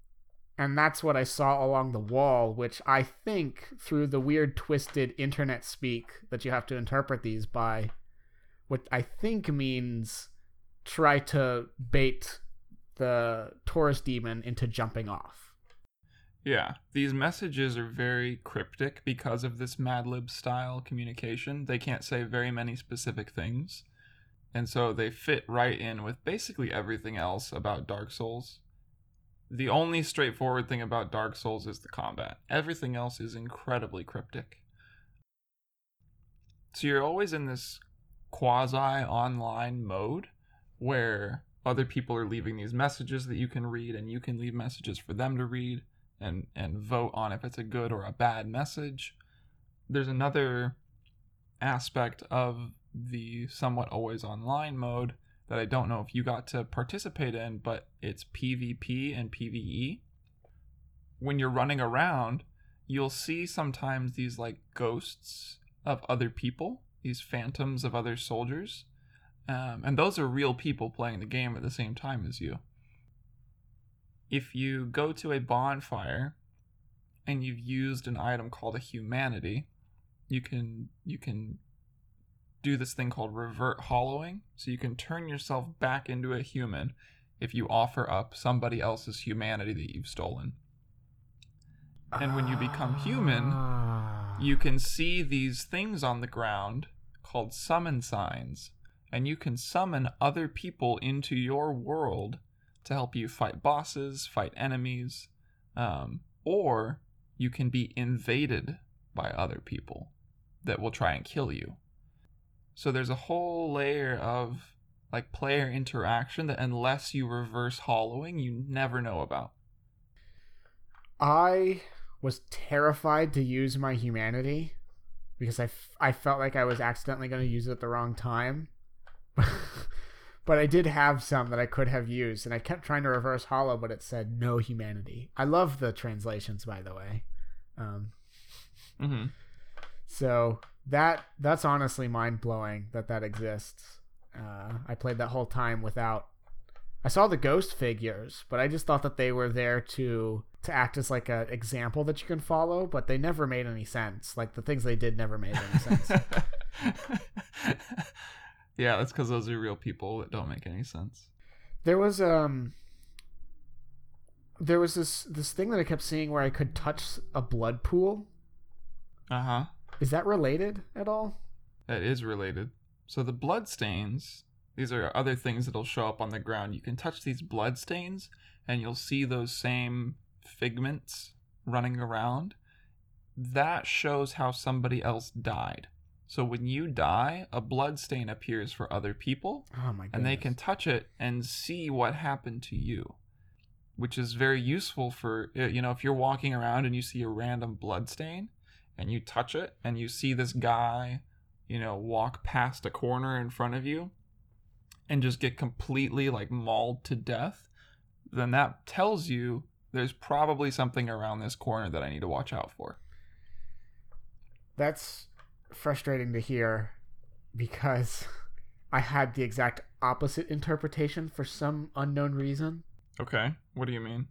And that's what I saw along the wall, which I think through the weird twisted internet speak that you have to interpret these by, what I think means try to bait the Taurus demon into jumping off. yeah, these messages are very cryptic because of this Mad Lib style communication. They can't say very many specific things. And so they fit right in with basically everything else about Dark Souls. The only straightforward thing about Dark Souls is the combat. Everything else is incredibly cryptic. So you're always in this quasi online mode where other people are leaving these messages that you can read and you can leave messages for them to read and and vote on if it's a good or a bad message. There's another aspect of the somewhat always online mode that I don't know if you got to participate in, but it's PvP and PvE. When you're running around, you'll see sometimes these like ghosts of other people, these phantoms of other soldiers. Um, and those are real people playing the game at the same time as you. If you go to a bonfire and you've used an item called a humanity, you can you can do this thing called revert hollowing. So you can turn yourself back into a human if you offer up somebody else's humanity that you've stolen. And when you become human, Ah. you can see these things on the ground called summon signs, and you can summon other people into your world to help you fight bosses, fight enemies, um, or you can be invaded by other people that will try and kill you. So there's a whole layer of like player interaction that unless you reverse hollowing, you never know about. I was terrified to use my humanity because I, f- I felt like I was accidentally going to use it at the wrong time. but I did have some that I could have used, and I kept trying to reverse hollow, but it said no humanity. I love the translations, by the way. Um, Mm-hmm. so that that's honestly mind blowing that that exists. Uh, I played that whole time without. I saw the ghost figures, but I just thought that they were there to to act as like a example that you can follow, but they never made any sense. Like the things they did never made any sense. yeah, that's because those are real people that don't make any sense. there was um there was this this thing that I kept seeing where I could touch a blood pool. Uh huh. Is that related at all? That is related. So the blood stains, these are other things that'll show up on the ground. You can touch these blood stains and you'll see those same figments running around. That shows how somebody else died. So when you die, a blood stain appears for other people Oh my god. and they can touch it and see what happened to you which is very useful for you know if you're walking around and you see a random blood stain and you touch it and you see this guy you know walk past a corner in front of you and just get completely like mauled to death then that tells you there's probably something around this corner that I need to watch out for That's frustrating to hear because I had the exact opposite interpretation for some unknown reason. okay what do you mean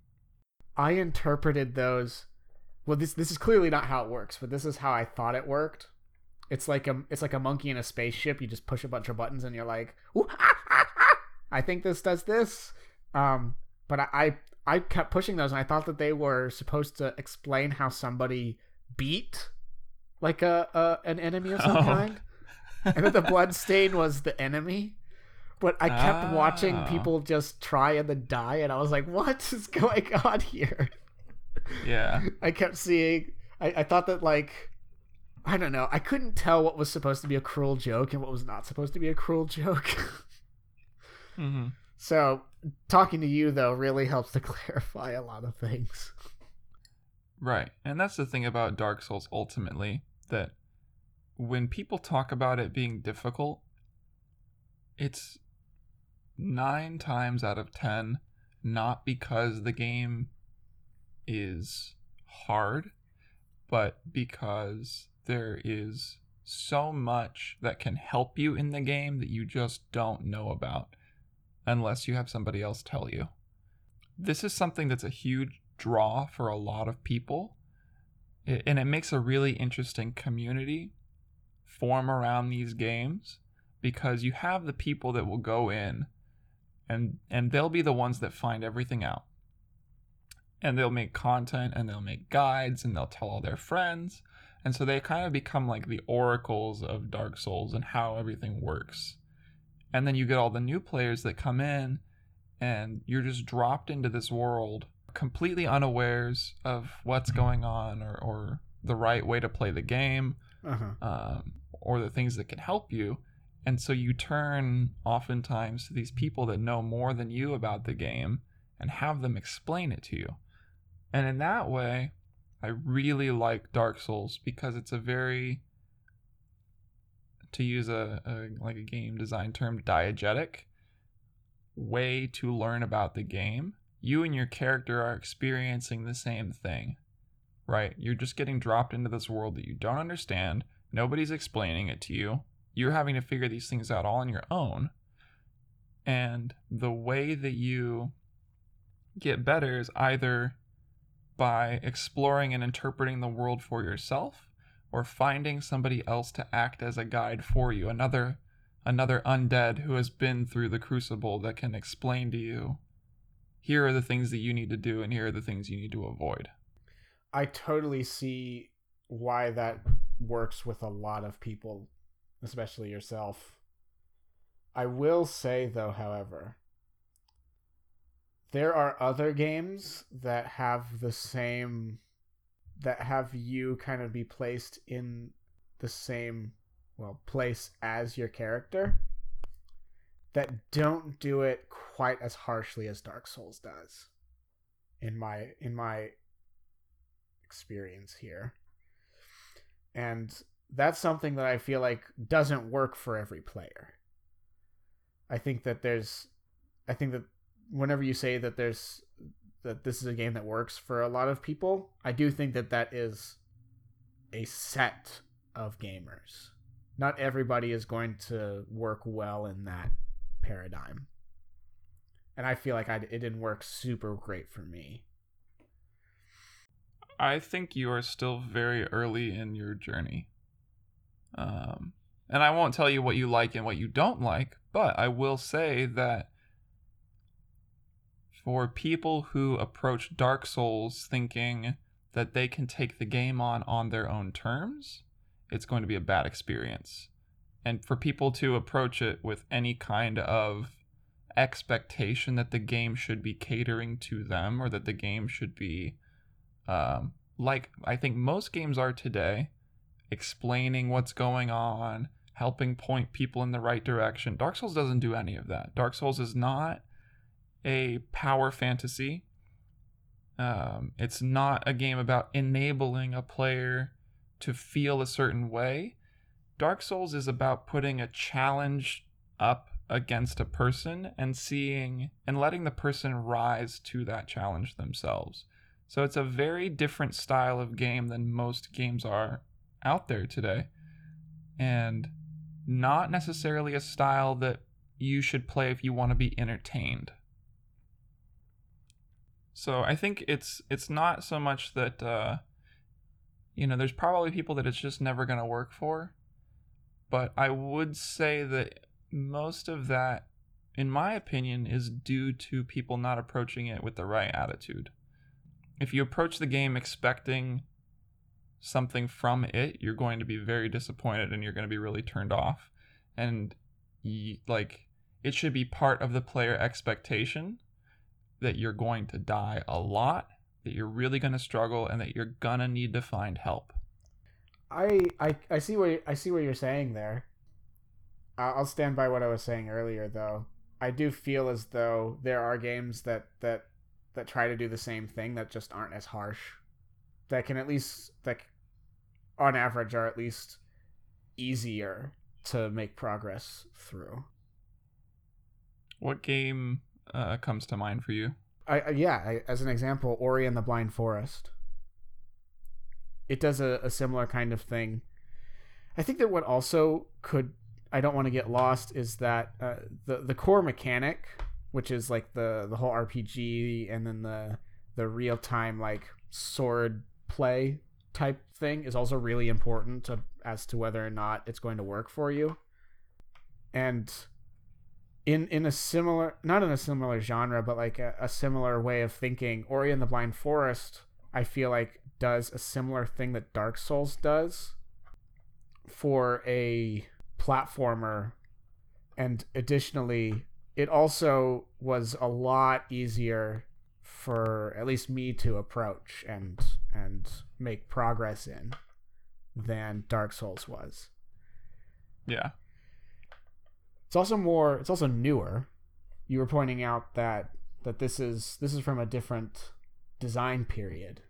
I interpreted those well this this is clearly not how it works, but this is how I thought it worked. It's like a it's like a monkey in a spaceship. You just push a bunch of buttons and you're like, "Ooh, ah, ah, ah, I think this does this. Um, but I, I I kept pushing those and I thought that they were supposed to explain how somebody beat like a, a an enemy of some Oh. kind. And that the blood stain was the enemy. But I kept watching Ah. people just try and then die, and I was like, "What is going on here?" Yeah I kept seeing. I, I thought that like, I don't know. I couldn't tell what was supposed to be a cruel joke and what was not supposed to be a cruel joke. hmm so talking to you though really helps to clarify a lot of things. Right. And that's the thing about Dark Souls ultimately that when people talk about it being difficult, it's nine times out of ten not because the game is hard, but because there is so much that can help you in the game that you just don't know about unless you have somebody else tell you. This is something that's a huge draw for a lot of people, and it makes a really interesting community form around these games because you have the people that will go in and and they'll be the ones that find everything out and they'll make content and they'll make guides and they'll tell all their friends and so they kind of become like the oracles of dark souls and how everything works and then you get all the new players that come in and you're just dropped into this world completely unawares of what's going on or, or the right way to play the game Uh-huh. um, or the things that can help you. And so you turn oftentimes to these people that know more than you about the game and have them explain it to you. And in that way, I really like Dark Souls because it's a very, to use a, a like a game design term, diegetic way to learn about the game. You and your character are experiencing the same thing right? You're just getting dropped into this world that you don't understand. Nobody's explaining it to you. You're having to figure these things out all on your own. And the way that you get better is either by exploring and interpreting the world for yourself or finding somebody else to act as a guide for you, another another undead who has been through the crucible that can explain to you here are the things that you need to do and here are the things you need to avoid. I totally see why that works with a lot of people, especially yourself. I will say, though, however, there are other games that have the same that have you kind of be placed in the same well place as your character that don't do it quite as harshly as Dark Souls does in my in my experience here. And that's something that I feel like doesn't work for every player. I think that there's I think that whenever you say that there's that this is a game that works for a lot of people, I do think that that is a set of gamers. Not everybody is going to work well in that paradigm. And I feel like I, it didn't work super great for me. I think you are still very early in your journey. Um, and I won't tell you what you like and what you don't like, but I will say that for people who approach Dark Souls thinking that they can take the game on on their own terms, it's going to be a bad experience. And for people to approach it with any kind of expectation that the game should be catering to them or that the game should be um, like I think most games are today, explaining what's going on, helping point people in the right direction. Dark Souls doesn't do any of that. Dark Souls is not a power fantasy. Um, it's not a game about enabling a player to feel a certain way. Dark Souls is about putting a challenge up against a person and seeing and letting the person rise to that challenge themselves. So it's a very different style of game than most games are out there today. And not necessarily a style that you should play if you want to be entertained. So I think it's it's not so much that uh, you know there's probably people that it's just never going to work for, but I would say that most of that, in my opinion, is due to people not approaching it with the right attitude. If you approach the game expecting something from it, you're going to be very disappointed and you're going to be really turned off. And like it should be part of the player expectation that you're going to die a lot, that you're really going to struggle, and that you're gonna need to find help. I I, I see what I see what you're saying there. I'll stand by what I was saying earlier, though. I do feel as though there are games that that that try to do the same thing that just aren't as harsh. That can at least that on average are at least easier to make progress through. What game uh, comes to mind for you? I, yeah, I, as an example, Ori and the Blind Forest. It does a, a similar kind of thing. I think that what also could I don't want to get lost is that uh, the the core mechanic, which is like the the whole RPG and then the the real time like sword play type thing is also really important to, as to whether or not it's going to work for you. And in in a similar not in a similar genre but like a, a, similar way of thinking ori and the blind forest i feel like does a similar thing that dark souls does for a platformer. And additionally it also was a lot easier for at least me to approach and and make progress in than dark souls was. Yeah it's also more. It's also newer. You were pointing out that that this is this is from a different design period,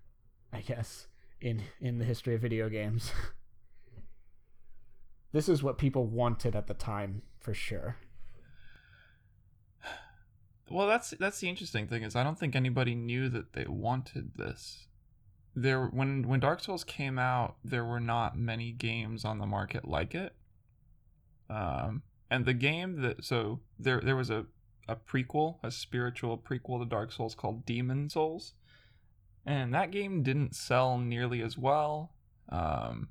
I guess, in in the history of video games. this is what people wanted at the time for sure. Well, that's that's the interesting thing is I don't think anybody knew that they wanted this. There when when Dark Souls came out, there were not many games on the market like it. Um, and the game that so there there was a a prequel, a spiritual prequel to Dark Souls called Demon's Souls, and that game didn't sell nearly as well. Um,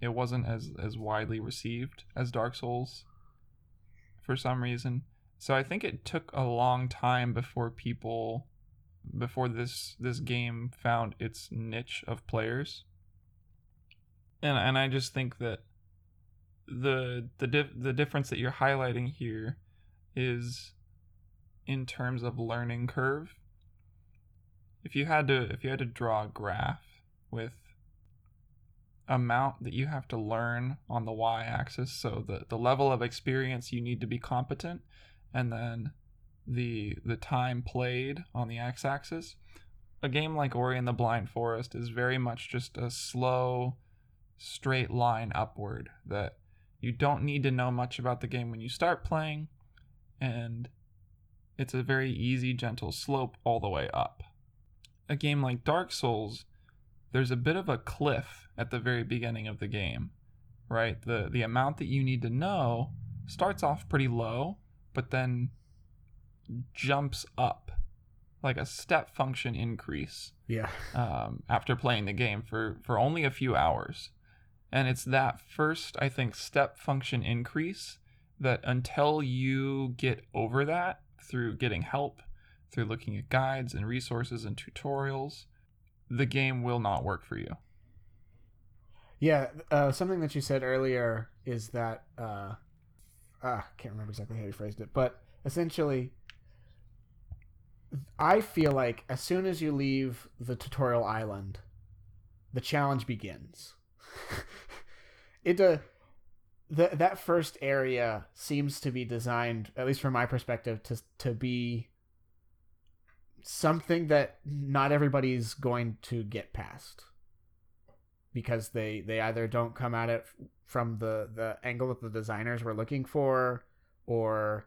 it wasn't as as widely received as Dark Souls for some reason. So I think it took a long time before people before this this game found its niche of players. And and I just think that the the dif- the difference that you're highlighting here is in terms of learning curve. If you had to if you had to draw a graph with amount that you have to learn on the y axis, so the, the level of experience you need to be competent, and then the the time played on the x axis. A game like Ori and the Blind Forest is very much just a slow, straight line upward that you don't need to know much about the game when you start playing, and it's a very easy, gentle slope all the way up. A game like Dark Souls, there's a bit of a cliff at the very beginning of the game, right? The the amount that you need to know starts off pretty low, but then jumps up like a step function increase Yeah. um, after playing the game for, for only a few hours. And it's that first, I think, step function increase that until you get over that through getting help, through looking at guides and resources and tutorials, the game will not work for you. Yeah, uh, something that you said earlier is that uh, ah, can't remember exactly how you phrased it, but essentially, I feel like as soon as you leave the tutorial island, the challenge begins. it uh, the that first area seems to be designed, at least from my perspective, to to be something that not everybody's going to get past. Because they they either don't come at it from the the angle that the designers were looking for or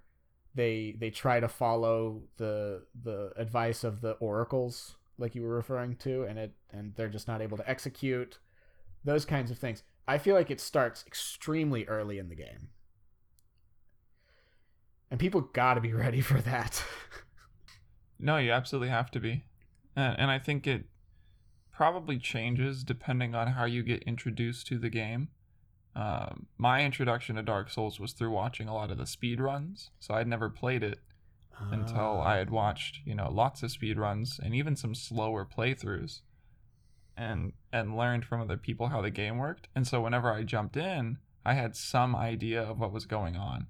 they they try to follow the the advice of the oracles like you were referring to and it and they're just not able to execute. Those kinds of things i feel like it starts extremely early in the game and people got to be ready for that No, you absolutely have to be. And, and I think it probably changes depending on how you get introduced to the game. Um, my introduction to Dark Souls was through watching a lot of the speed runs, so I'd never played it until I had watched, you know, lots of speed runs and even some slower playthroughs and and learned from other people how the game worked. And so whenever I jumped in, I had some idea of what was going on.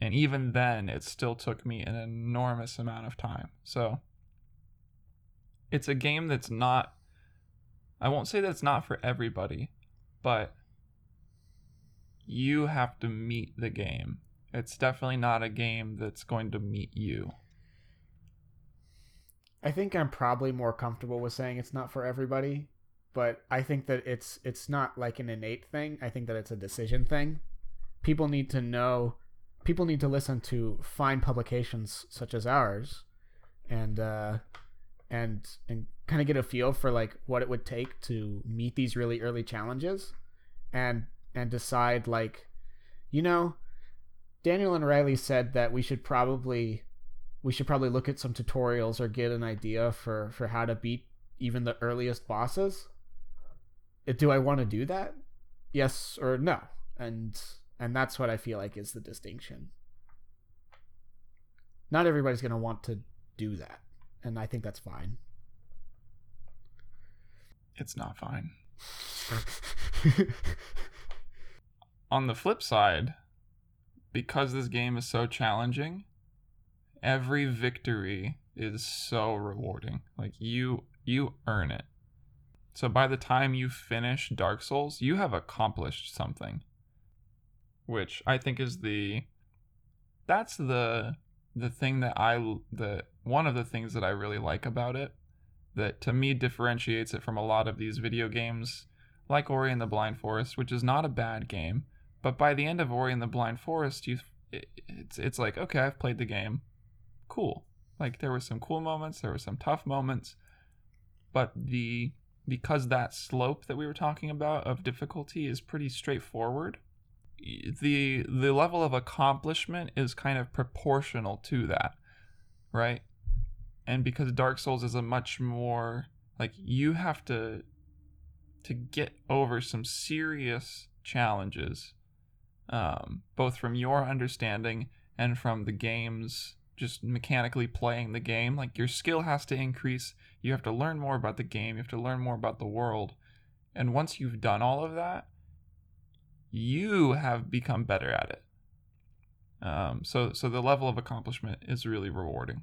And even then, it still took me an enormous amount of time. So it's a game that's not I won't say that it's not for everybody, but you have to meet the game. It's definitely not a game that's going to meet you. I think I'm probably more comfortable with saying it's not for everybody, but I think that it's it's not like an innate thing. I think that it's a decision thing. People need to know people need to listen to fine publications such as ours and uh and and kind of get a feel for like what it would take to meet these really early challenges and and decide like you know Daniel and Riley said that we should probably we should probably look at some tutorials or get an idea for for how to beat even the earliest bosses. Uh, do i want to do that? Yes or no? And and that's what i feel like is the distinction. Not everybody's going to want to do that and i think that's fine. It's not fine. On the flip side, because this game is so challenging, every victory is so rewarding. Like you you earn it. So by the time you finish Dark Souls, you have accomplished something. Which I think is the that's the the thing that I the one of the things that I really like about it that to me differentiates it from a lot of these video games like Ori and the Blind Forest, which is not a bad game, but by the end of Ori and the Blind Forest, you it, it's it's like okay, I've played the game, cool. Like there were some cool moments, there were some tough moments, but the because that slope that we were talking about of difficulty is pretty straightforward. The the level of accomplishment is kind of proportional to that, right? And because Dark Souls is a much more like you have to to get over some serious challenges um, both from your understanding and from the game's just mechanically playing the game. Like your skill has to increase. You have to learn more about the game. You have to learn more about the world. And once you've done all of that, you have become better at it. Um, so so the level of accomplishment is really rewarding.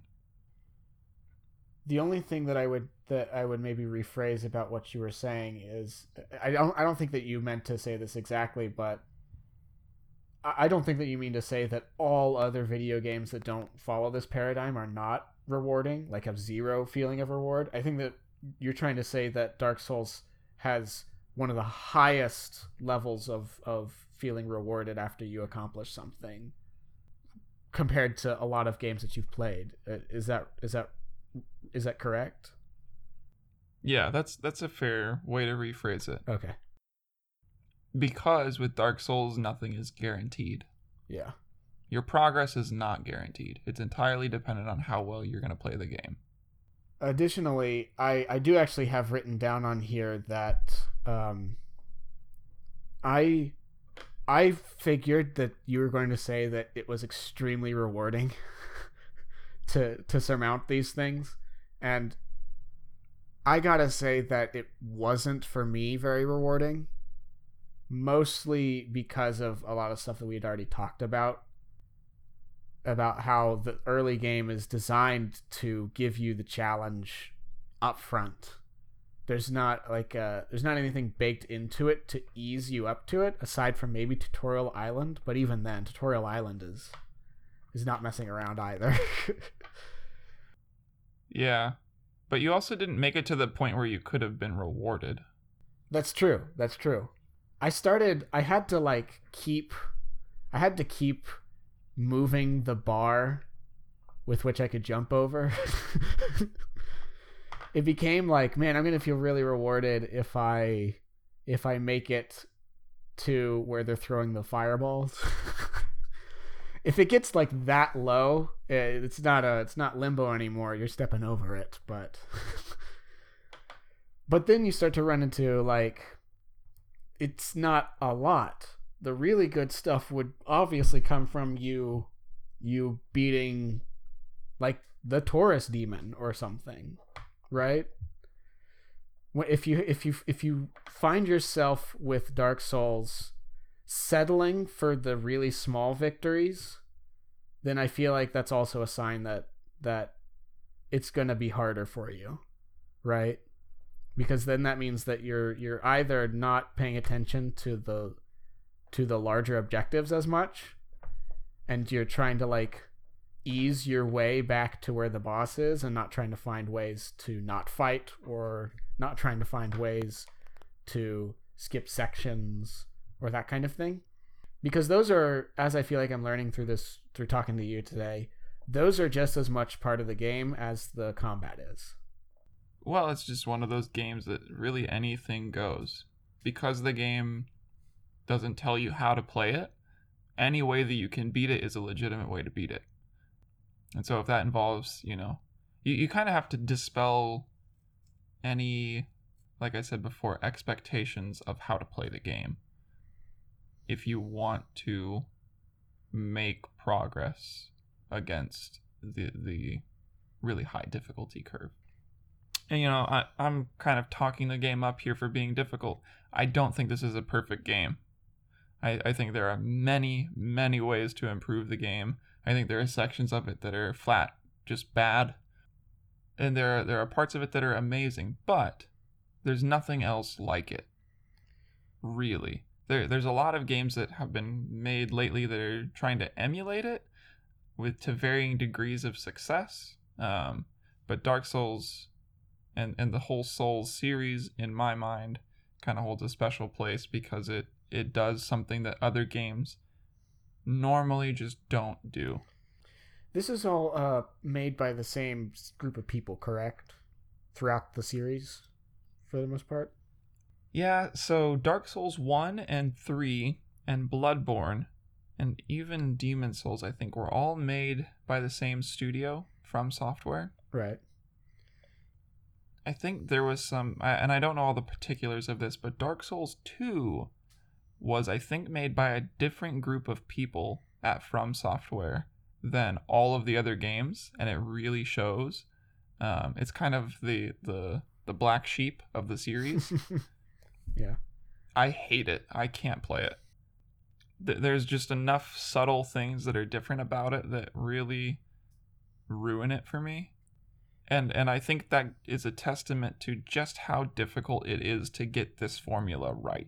The only thing that I would that I would maybe rephrase about what you were saying is I don't I don't think that you meant to say this exactly, but I don't think that you mean to say that all other video games that don't follow this paradigm are not rewarding, like have zero feeling of reward. I think that you're trying to say that Dark Souls has one of the highest levels of, of feeling rewarded after you accomplish something compared to a lot of games that you've played. Uh, is that is that is that correct? Yeah, that's that's a fair way to rephrase it. Okay. Because with Dark Souls nothing is guaranteed. Yeah. Your progress is not guaranteed. It's entirely dependent on how well you're going to play the game. Additionally, I I do actually have written down on here that um I I figured that you were going to say that it was extremely rewarding to to surmount these things and I got to say that it wasn't for me very rewarding mostly because of a lot of stuff that we had already talked about about how the early game is designed to give you the challenge up front there's not like uh there's not anything baked into it to ease you up to it aside from maybe tutorial island but even then tutorial island is is not messing around either. Yeah but you also didn't make it to the point where you could have been rewarded. That's true that's true i started i had to like keep i had to keep moving the bar with which i could jump over it became like, man, I'm gonna feel really rewarded if I if I make it to where they're throwing the fireballs. if it gets like that low, eh, it's not a it's not limbo anymore. You're stepping over it, but but then you start to run into like it's not a lot. The really good stuff would obviously come from you you beating like the Taurus demon or something right? If you if you if you find yourself with Dark Souls settling for the really small victories, then I feel like that's also a sign that that it's going to be harder for you, right? Because then that means that you're you're either not paying attention to the to the larger objectives as much and you're trying to like ease your way back to where the boss is and not trying to find ways to not fight or not trying to find ways to skip sections or that kind of thing. Because those are as i feel like i'm learning through this through talking to you today those are just as much part of the game as the combat is well it's just one of those games that really anything goes. Because the game doesn't tell you how to play it any way that you can beat it is a legitimate way to beat it. And so if that involves, you know, you, you kind of have to dispel any, like I said before, expectations of how to play the game. If you want to make progress against the the really high difficulty curve. And you know, I, I'm kind of talking the game up here for being difficult. I don't think this is a perfect game. I, I think there are many, many ways to improve the game. I think there are sections of it that are flat, just bad, and there are, there are parts of it that are amazing, but there's nothing else like it. Really, there there's a lot of games that have been made lately that are trying to emulate it, with to varying degrees of success. Um, but Dark Souls, and and the whole Souls series, in my mind, kind of holds a special place because it it does something that other games normally just don't do. This is all uh, made by the same group of people, correct? Throughout the series, for the most part. Yeah. So Dark Souls one and three and Bloodborne, and even Demon Souls, I think, were all made by the same studio FromSoftware. Right. I think there was some, and I don't know all the particulars of this, but Dark Souls 2 was I think made by a different group of people at FromSoftware than all of the other games, and it really shows. Um, it's kind of the the the black sheep of the series. yeah. I hate it. I can't play it. Th- there's just enough subtle things that are different about it that really ruin it for me. And and I think that is a testament to just how difficult it is to get this formula right.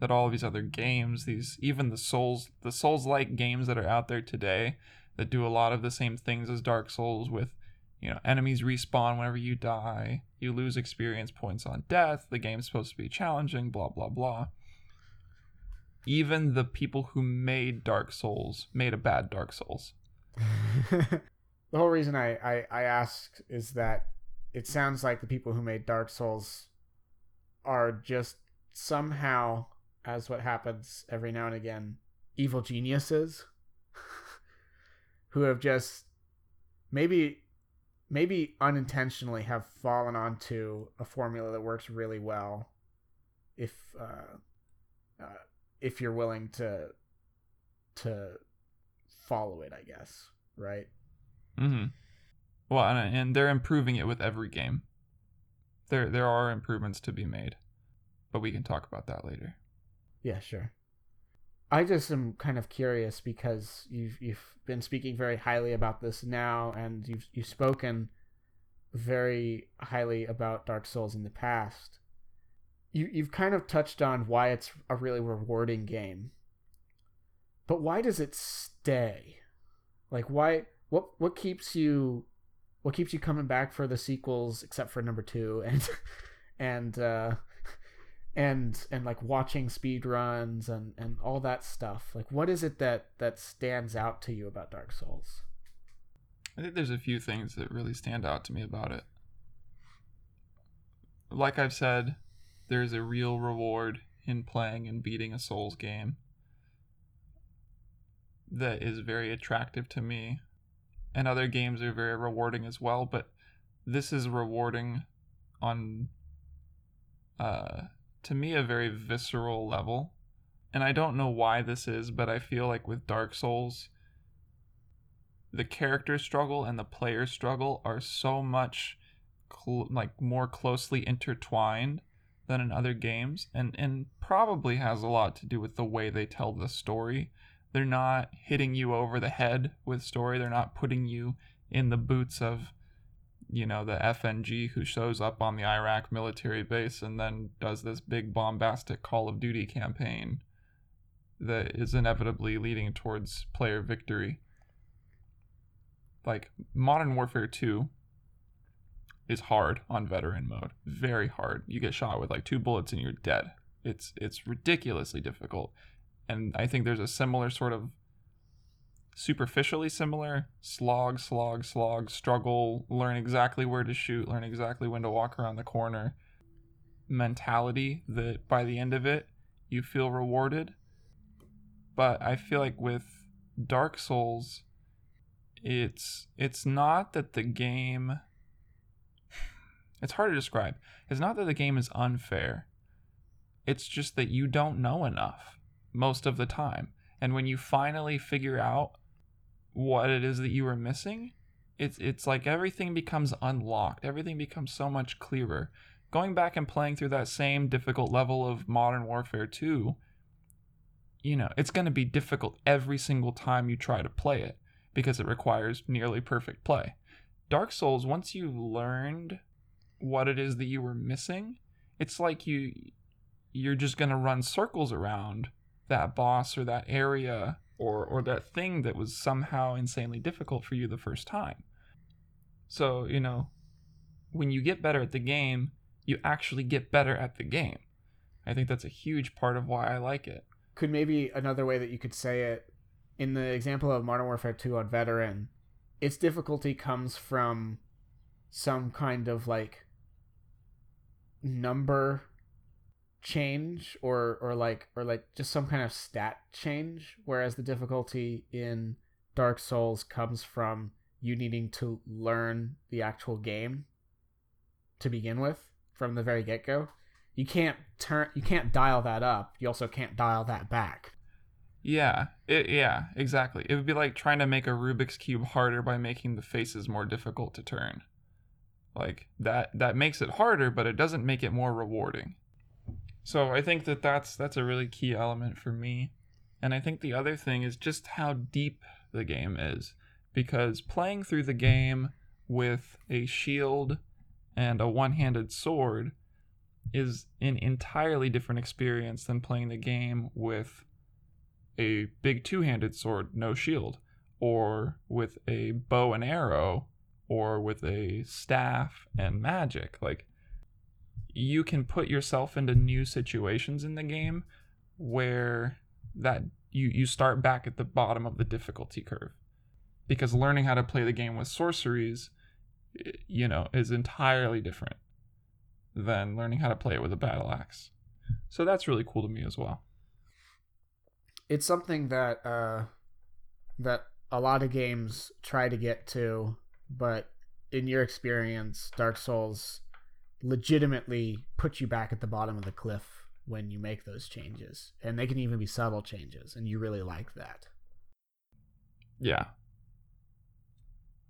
That all of these other games, these even the Souls the Souls like games that are out there today that do a lot of the same things as Dark Souls with you know, enemies respawn whenever you die, you lose experience points on death, the game's supposed to be challenging, blah blah blah. Even the people who made Dark Souls made a bad Dark Souls. the whole reason I, I, I is that it sounds like the people who made Dark Souls are just somehow, as what happens every now and again, evil geniuses who have just maybe maybe unintentionally have fallen onto a formula that works really well if uh, uh, if you're willing to to follow it, I guess, right? Mm-hmm. Well, and, and they're improving it with every game. There there are improvements to be made, but we can talk about that later. Yeah, sure. I just am kind of curious because you've you've been speaking very highly about this now, and you've you've spoken very highly about Dark Souls in the past. You you've kind of touched on why it's a really rewarding game. But why does it stay? Like why what what keeps you what keeps you coming back for the sequels except for number 2 and and uh and and like watching speed runs and and all that stuff? Like what is it that that stands out to you about dark souls? I think there's a few things that really stand out to me about it. Like i've said there's a real reward in playing and beating a souls game that is very attractive to me and other games are very rewarding as well but this is rewarding on uh to me a very visceral level. And I don't know why this is, but I feel like with Dark Souls, the character struggle and the player struggle are so much cl- like more closely intertwined than in other games and and probably has a lot to do with the way they tell the story. They're not hitting you over the head with story. They're not putting you in the boots of you know, the FNG who shows up on the Iraq military base and then does this big bombastic Call of Duty campaign that is inevitably leading towards player victory. Like Modern Warfare 2 is hard on veteran mode. Very hard. You get shot with like two bullets and you're dead. It's it's ridiculously difficult. And I think there's a similar sort of superficially similar slog slog slog struggle learn exactly where to shoot learn exactly when to walk around the corner mentality that by the end of it you feel rewarded. But i feel like with dark souls it's it's not that the game it's hard to describe. It's not that the game is unfair. It's just that you don't know enough most of the time and when you finally figure out what it is that you were missing, it's it's like everything becomes unlocked. Everything becomes so much clearer. Going back and playing through that same difficult level of Modern Warfare 2, you know, it's going to be difficult every single time you try to play it because it requires nearly perfect play. Dark Souls, once you learned what it is that you were missing, it's like you you're just going to run circles around that boss or that area or or that thing that was somehow insanely difficult for you the first time. So, you know, when you get better at the game, you actually get better at the game. I think that's a huge part of why I like it. Could maybe another way that you could say it in the example of Modern Warfare 2 on Veteran, its difficulty comes from some kind of like number change or or like or like just some kind of stat change whereas the difficulty in dark souls comes from you needing to learn the actual game to begin with from the very get-go you can't turn you can't dial that up you also can't dial that back Yeah, it, yeah, exactly. It would be like trying to make a Rubik's cube harder by making the faces more difficult to turn. Like that that makes it harder, but it doesn't make it more rewarding. So I think that that's that's a really key element for me. And I think the other thing is just how deep the game is because playing through the game with a shield and a one-handed sword is an entirely different experience than playing the game with a big two handed sword, no shield, or with a bow and arrow, or with a staff and magic. Like, you can put yourself into new situations in the game where that you, you start back at the bottom of the difficulty curve. Because learning how to play the game with sorceries, you know, is entirely different than learning how to play it with a battle axe. So that's really cool to me as well it's something that uh, that a lot of games try to get to, but in your experience, Dark Souls legitimately put you back at the bottom of the cliff when you make those changes, and they can even be subtle changes, and you really like that. Yeah.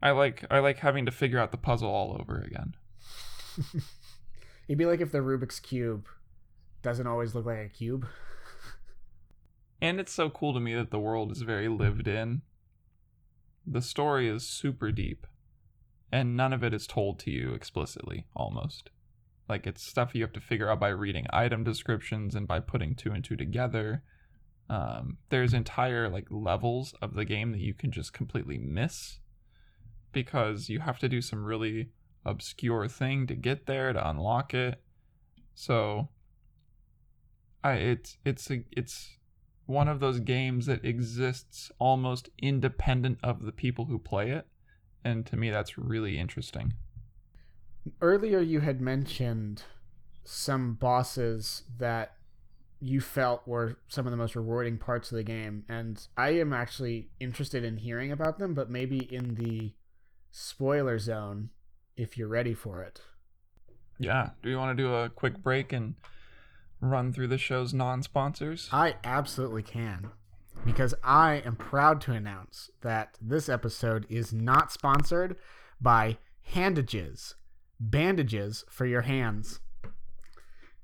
I like I like having to figure out the puzzle all over again. It'd be like if the Rubik's cube doesn't always look like a cube. And it's so cool to me that the world is very lived in. The story is super deep, and none of it is told to you explicitly, almost. Like it's stuff you have to figure out by reading item descriptions and by putting two and two together. Um, there's entire like levels of the game that you can just completely miss because you have to do some really obscure thing to get there to unlock it. So I it's it's a, it's one of those games that exists almost independent of the people who play it. And to me, that's really interesting. Earlier, you had mentioned some bosses that you felt were some of the most rewarding parts of the game. And I am actually interested in hearing about them, but maybe in the spoiler zone if you're ready for it. Yeah. Do you want to do a quick break and run through the show's non sponsors? I absolutely can. Because I am proud to announce that this episode is not sponsored by Handages, bandages for your hands.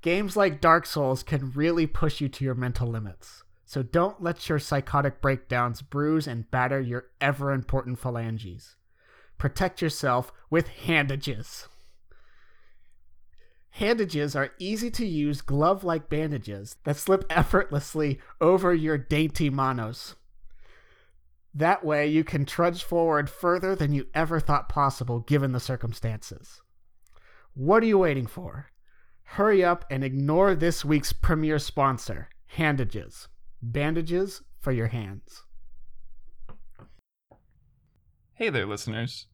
Games like Dark Souls can really push you to your mental limits. So don't let your psychotic breakdowns bruise and batter your ever important phalanges. Protect yourself with Handages. Handages are easy to use glove like bandages that slip effortlessly over your dainty manos. That way, you can trudge forward further than you ever thought possible given the circumstances. What are you waiting for? Hurry up and ignore this week's premier sponsor, Handages. Bandages for your hands. Hey there, listeners.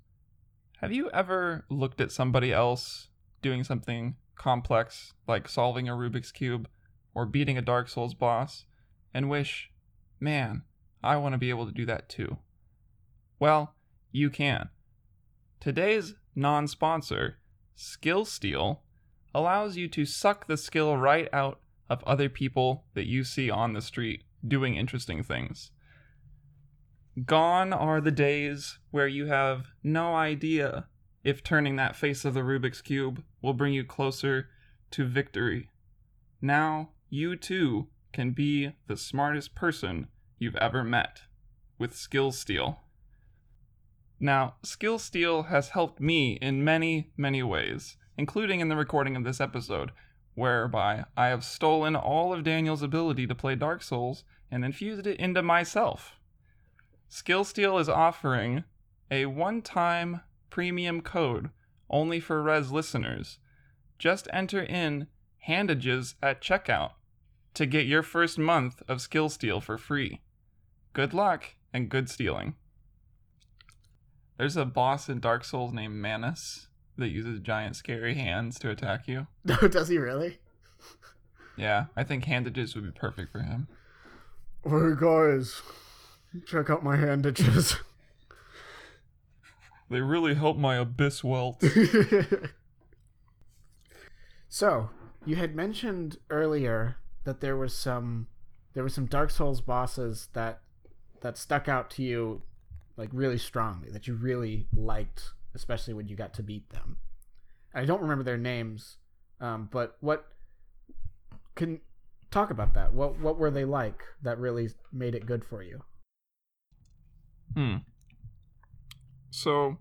Have you ever looked at somebody else doing something complex, like solving a Rubik's Cube or beating a Dark Souls boss, and wish, man, I want to be able to do that too. Well, you can. Today's non sponsor, Skill Steal, allows you to suck the skill right out of other people that you see on the street doing interesting things. Gone are the days where you have no idea if turning that face of the Rubik's Cube will bring you closer to victory. Now, you too can be the smartest person you've ever met with Skill Steal. Now, Skill Steal has helped me in many, many ways, including in the recording of this episode, whereby I have stolen all of Daniel's ability to play Dark Souls and infused it into myself. Skill Steal is offering a one time premium code only for Res listeners. Just enter in Handages at checkout to get your first month of Skill Steal for free. Good luck and good stealing. There's a boss in Dark Souls named Manus that uses giant scary hands to attack you. Oh, does he really? Yeah, I think Handages would be perfect for him. Hey guys, check out my Handages. They really help my abyss welt. so, you had mentioned earlier that there was some there were some Dark Souls bosses that that stuck out to you like really strongly that you really liked, especially when you got to beat them. I don't remember their names, um, but what can talk about that? What what were they like that really made it good for you? Hmm. So,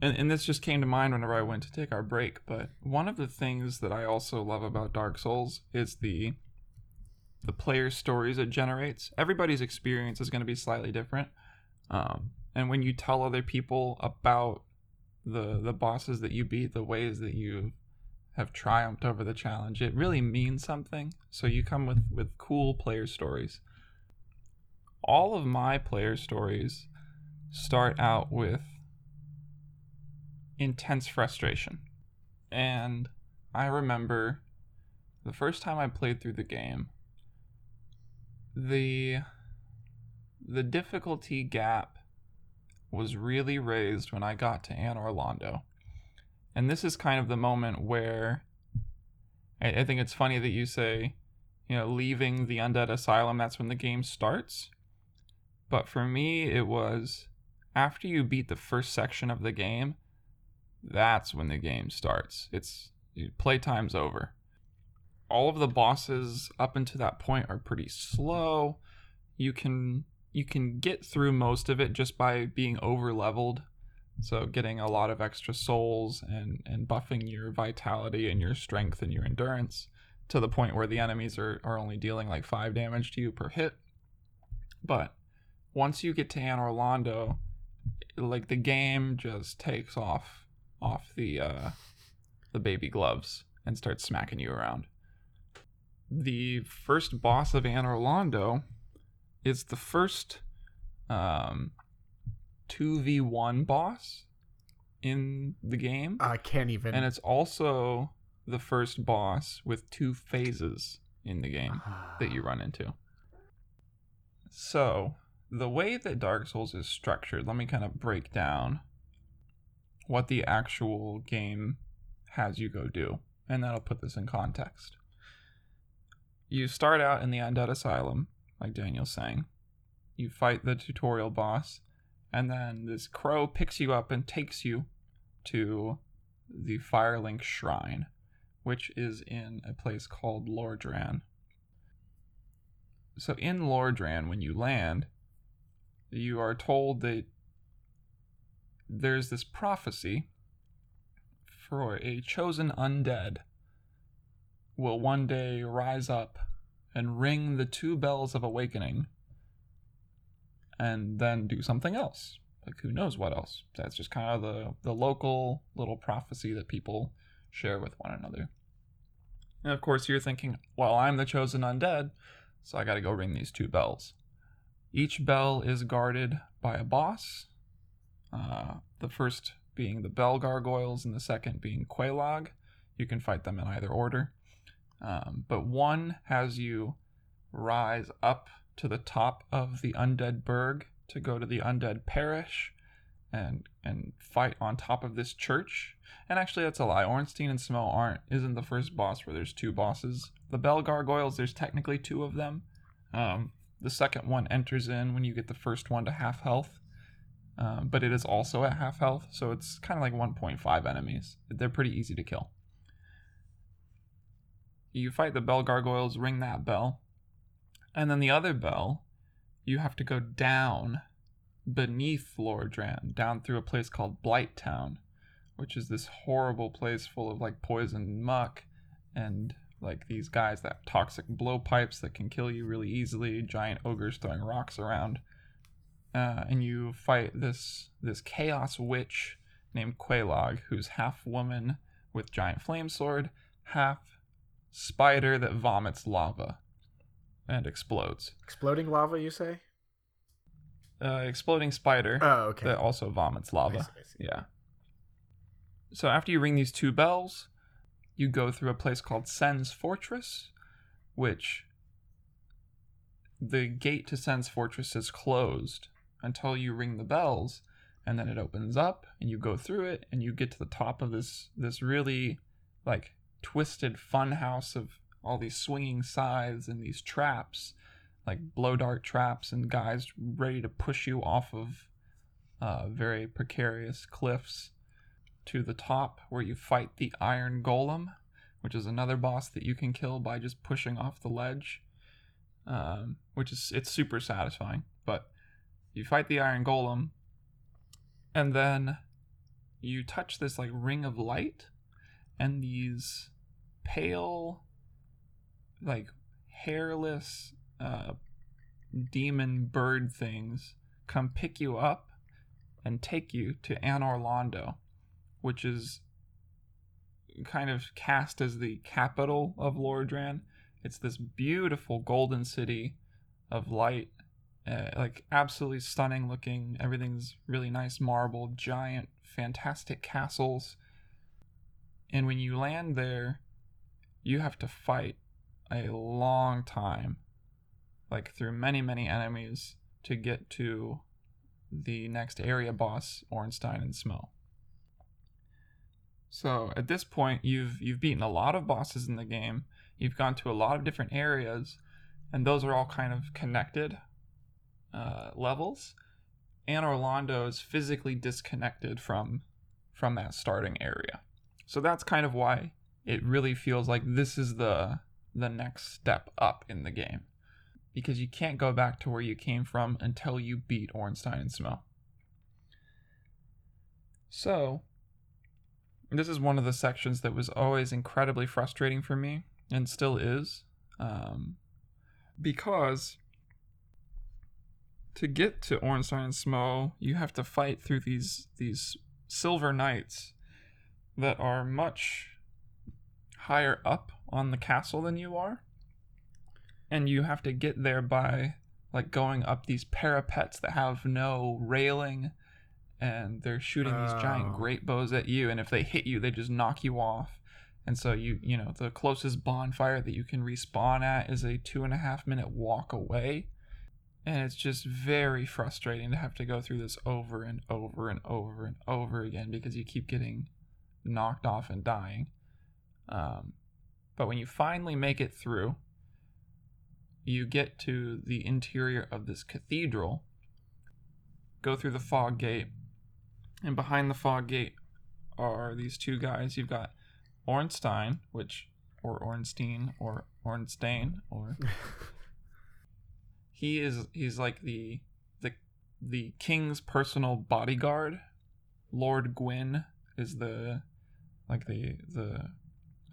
and, and this just came to mind whenever I went to take our break, but one of the things that I also love about Dark Souls is the the player stories it generates. Everybody's experience is going to be slightly different. Um, and when you tell other people about the the bosses that you beat, the ways that you have triumphed over the challenge, it really means something. So you come with with cool player stories. All of my player stories start out with intense frustration. And I remember the first time I played through the game, the the difficulty gap was really raised when I got to Anor Londo. And this is kind of the moment where I, I think it's funny that you say, you know, leaving the undead asylum, that's when the game starts. But for me, it was after you beat the first section of the game, that's when the game starts. It's playtime's over. All of the bosses up until that point are pretty slow. You can you can get through most of it just by being over leveled. So getting a lot of extra souls and, and buffing your vitality and your strength and your endurance to the point where the enemies are, are only dealing like five damage to you per hit. But once you get to Anor Londo, like the game just takes off off the uh the baby gloves and starts smacking you around. The first boss of Anor Londo is the first um 2v1 boss in the game. I can't even. And it's also the first boss with two phases in the game that you run into. So, the way that Dark Souls is structured, let me kind of break down what the actual game has you go do, and that'll put this in context. You start out in the Undead Asylum, like Daniel's saying. You fight the tutorial boss, and then this crow picks you up and takes you to the Firelink Shrine, which is in a place called Lordran. So in Lordran, when you land, you are told that there's this prophecy for a chosen undead will one day rise up and ring the two bells of awakening and then do something else like who knows what else that's just kind of the the local little prophecy that people share with one another and of course you're thinking well i'm the chosen undead so i got to go ring these two bells each bell is guarded by a boss. Uh, the first being the bell gargoyles, and the second being Quelaag. You can fight them in either order. Um, but one has you rise up to the top of the undead burg to go to the undead parish and and fight on top of this church. And actually, that's a lie. Ornstein and Smough aren't isn't the first boss where there's two bosses. The bell gargoyles, there's technically two of them. Um, the second one enters in when you get the first one to half health, um, but it is also at half health, so it's kind of like 1.5 enemies. They're pretty easy to kill. You fight the bell gargoyles, ring that bell, and then the other bell, you have to go down beneath Lordran, down through a place called Blighttown, which is this horrible place full of like poison muck and like these guys that have toxic blowpipes that can kill you really easily, giant ogres throwing rocks around. Uh, and you fight this this chaos witch named Quelaag, who's half woman with giant flame sword, half spider that vomits lava and explodes. Exploding lava, you say? Uh, exploding spider Oh, okay. that also vomits I lava. see, I see. Yeah. So after you ring these two bells, you go through a place called Sen's Fortress, which the gate to Sen's Fortress is closed until you ring the bells, and then it opens up, and you go through it, and you get to the top of this this really like twisted funhouse of all these swinging scythes and these traps, like blow dart traps, and guys ready to push you off of uh, very precarious cliffs to the top where you fight the Iron Golem, which is another boss that you can kill by just pushing off the ledge, um, which is it's super satisfying. But you fight the Iron Golem, and then you touch this like ring of light, and these pale, like hairless uh, demon bird things come pick you up and take you to Anor Londo, which is kind of cast as the capital of Lordran. It's this beautiful golden city of light, uh, like absolutely stunning looking. Everything's really nice marble, giant, fantastic castles. And when you land there, you have to fight a long time, like through many, many enemies to get to the next area boss, Ornstein and Smough. So at this point, you've you've beaten a lot of bosses in the game. You've gone to a lot of different areas, and those are all kind of connected uh, levels. Anor Londo is physically disconnected from from that starting area. So that's kind of why it really feels like this is the the next step up in the game. Because you can't go back to where you came from until you beat Ornstein and Smough. So, this is one of the sections that was always incredibly frustrating for me and still is um, because to get to Ornstein and Smough, you have to fight through these these silver knights that are much higher up on the castle than you are. And you have to get there by like going up these parapets that have no railing. And they're shooting these giant Oh. great bows at you. And if they hit you they just knock you off. And so you you know the closest bonfire that you can respawn at is a two and a half minute walk away. And it's just very frustrating to have to go through this over and over and over and over again because you keep getting knocked off and dying um, but when you finally make it through you get to the interior of this cathedral go through the fog gate and behind the fog gate are these two guys. You've got Ornstein, which or Ornstein or Ornstein or he is he's like the the the king's personal bodyguard. Lord Gwyn is the like the the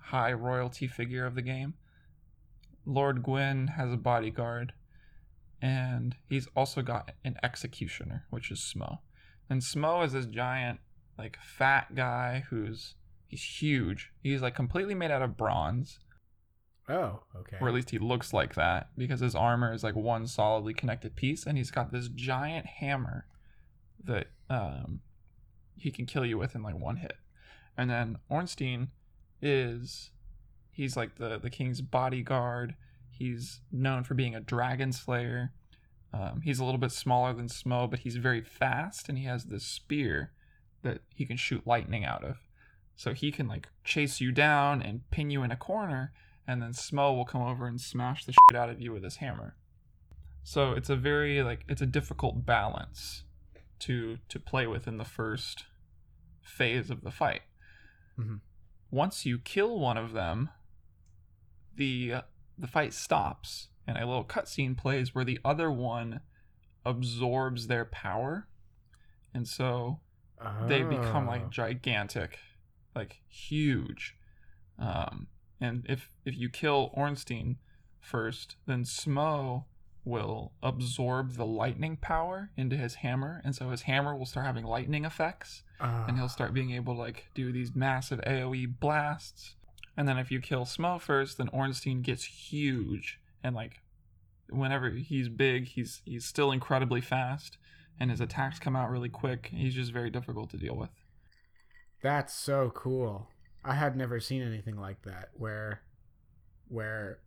high royalty figure of the game. Lord Gwyn has a bodyguard and he's also got an executioner, which is Smough. And Smough is this giant, like fat guy who's he's huge. He's like completely made out of bronze, Oh, okay. or at least he looks like that because his armor is like one solidly connected piece, and he's got this giant hammer that um, he can kill you with in like one hit. And then Ornstein is he's like the the king's bodyguard. He's known for being a dragon slayer. Um, he's a little bit smaller than Smough, but he's very fast, and he has this spear that he can shoot lightning out of. So he can like chase you down and pin you in a corner, and then Smough will come over and smash the shit out of you with his hammer. So it's a very like it's a difficult balance to to play with in the first phase of the fight. Mhm. Once you kill one of them, the uh, the fight stops and a little cutscene plays where the other one absorbs their power, and so they become Oh. like gigantic, like huge. Um, and if if you kill Ornstein first, then Smough will absorb the lightning power into his hammer, and so his hammer will start having lightning effects, and he'll start being able to like do these massive AOE blasts. And then if you kill Smough first, then Ornstein gets huge, and like whenever he's big, he's he's still incredibly fast, and his attacks come out really quick. He's just very difficult to deal with. That's so cool. I had never seen anything like that where where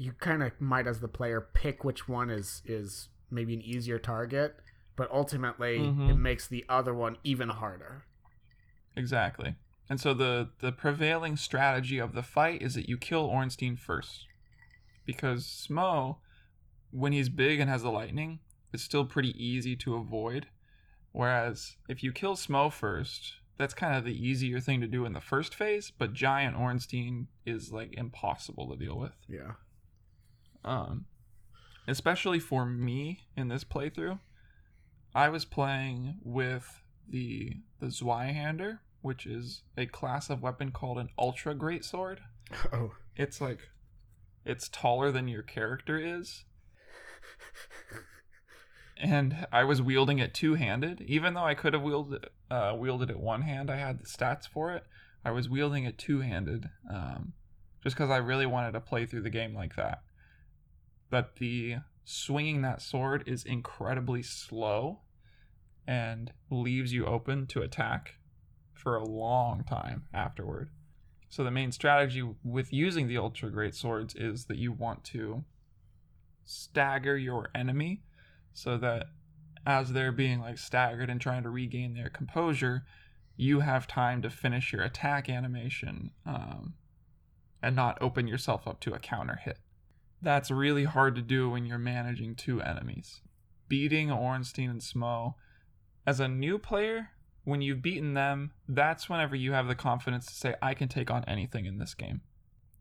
you kind of might as the player pick which one is is maybe an easier target, but ultimately Mhm. it makes the other one even harder. Exactly. And so the the prevailing strategy of the fight is that you kill Ornstein first. Because Smough, when he's big and has the lightning, it's still pretty easy to avoid. Whereas if you kill Smough first, that's kind of the easier thing to do in the first phase, but giant Ornstein is like impossible to deal with. Yeah. Um, especially for me in this playthrough, I was playing with the the Zweihander, which is a class of weapon called an ultra great sword. Oh. It's like it's taller than your character is. And I was wielding it two handed, even though I could have wielded uh, wielded it one hand. I had the stats for it. I was wielding it two handed, um, just because I really wanted to play through the game like that. But the swinging that sword is incredibly slow, and leaves you open to attack for a long time afterward. So the main strategy with using the ultra great swords is that you want to stagger your enemy so that as they're being like staggered and trying to regain their composure, you have time to finish your attack animation um, and not open yourself up to a counter hit. That's really hard to do when you're managing two enemies. Beating Ornstein and Smough as a new player, when you've beaten them, that's whenever you have the confidence to say, I can take on anything in this game.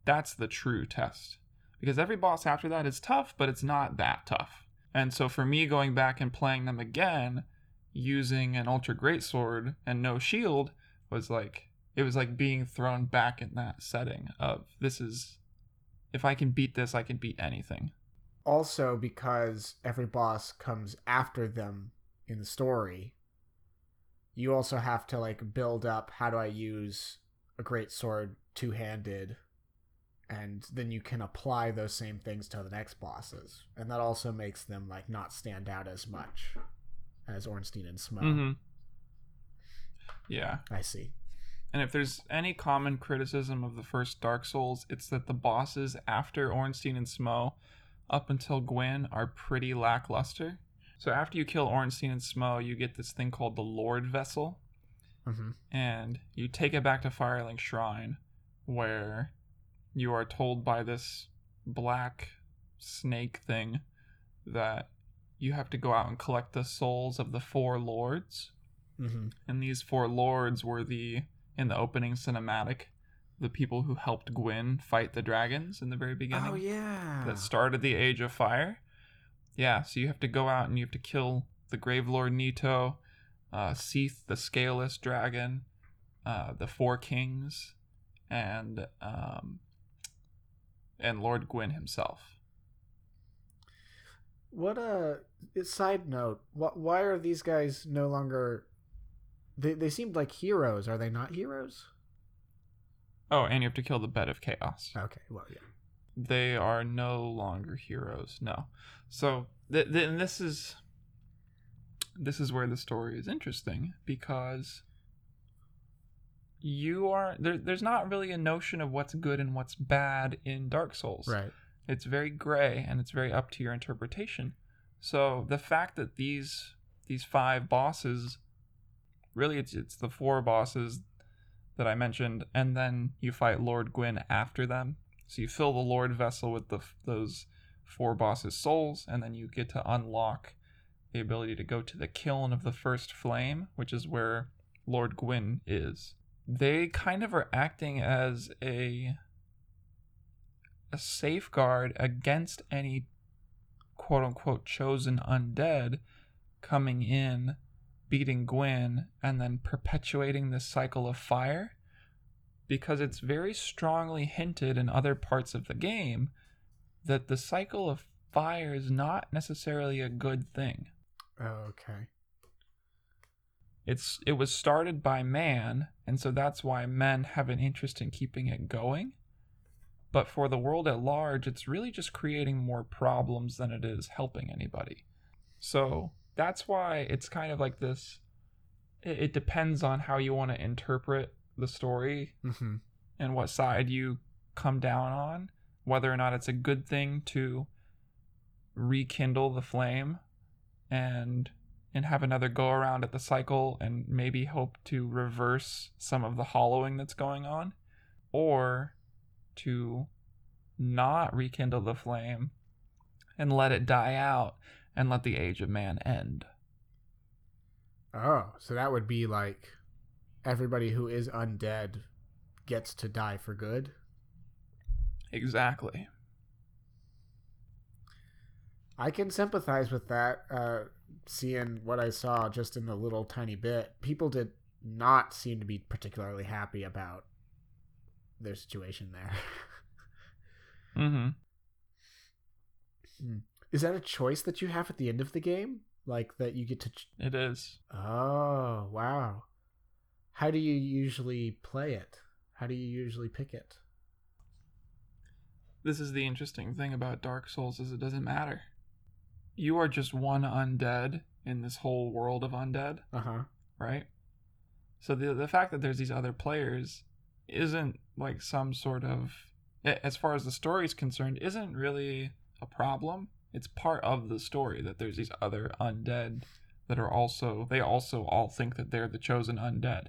That's the true test. Because every boss after that is tough, but it's not that tough. And so for me going back and playing them again using an ultra great sword and no shield was like it was like being thrown back in that setting of this is if I can beat this, I can beat anything. Also, because every boss comes after them in the story, you also have to like build up how do I use a great sword two handed and then you can apply those same things to the next bosses and that also makes them like not stand out as much as ornstein and smough Mm-hmm. Yeah. i see And if there's any common criticism of the first Dark Souls, it's that the bosses after Ornstein and Smough, up until Gwyn, are pretty lackluster. So after you kill Ornstein and Smough, you get this thing called the Lord Vessel, mm-hmm. and you take it back to Firelink Shrine, where you are told by this black snake thing that you have to go out and collect the souls of the four lords Mm-hmm. and these four lords were the in the opening cinematic the people who helped Gwyn fight the dragons in the very beginning. Oh yeah. That started the age of fire. Yeah so you have to go out and you have to kill the grave lord nito uh, seath the scaleless dragon uh, the four kings and um, and lord gwyn himself. What a side note why are these guys no longer they, they seemed like heroes. Are they not heroes? Oh and you have to kill the bed of chaos. Okay well yeah. They are no longer heroes no. So th- th- this is this is where the story is interesting because you are there, there's not really a notion of what's good and what's bad in dark souls. Right. It's very gray and it's very up to your interpretation. So the fact that these these five bosses really it's it's the four bosses that i mentioned and then you fight lord gwyn after them. So you fill the lord vessel with the those four bosses souls and then you get to unlock the ability to go to the kiln of the first flame which is where lord gwyn is. They kind of are acting as a a safeguard against any quote unquote chosen undead coming in, beating Gwyn, and then perpetuating this cycle of fire. Because it's very strongly hinted in other parts of the game that the cycle of fire is not necessarily a good thing. oh, okay It's it was started by man, and so that's why men have an interest in keeping it going. But for the world at large, it's really just creating more problems than it is helping anybody. So that's why it's kind of like this. It, it depends on how you want to interpret the story mm-hmm. and what side you come down on, whether or not it's a good thing to rekindle the flame and and have another go around at the cycle and maybe hope to reverse some of the hollowing that's going on, or to not rekindle the flame and let it die out and let the age of man end. Oh, so that would be like everybody who is undead gets to die for good. Exactly. I can sympathize with that. Uh, seeing what I saw just in the little tiny bit, people did not seem to be particularly happy about their situation there. Mm-hmm. Is that a choice that you have at the end of the game? Like that you get to. Ch- It is. oh, wow. How do you usually play it? How do you usually pick it? This is the interesting thing about Dark Souls is it doesn't matter. You are just one undead in this whole world of undead, Uh huh. right? So the the fact that there's these other players isn't like some sort of as far as the story is concerned isn't really a problem. It's part of the story that there's these other undead that are also they also all think that they're the chosen undead.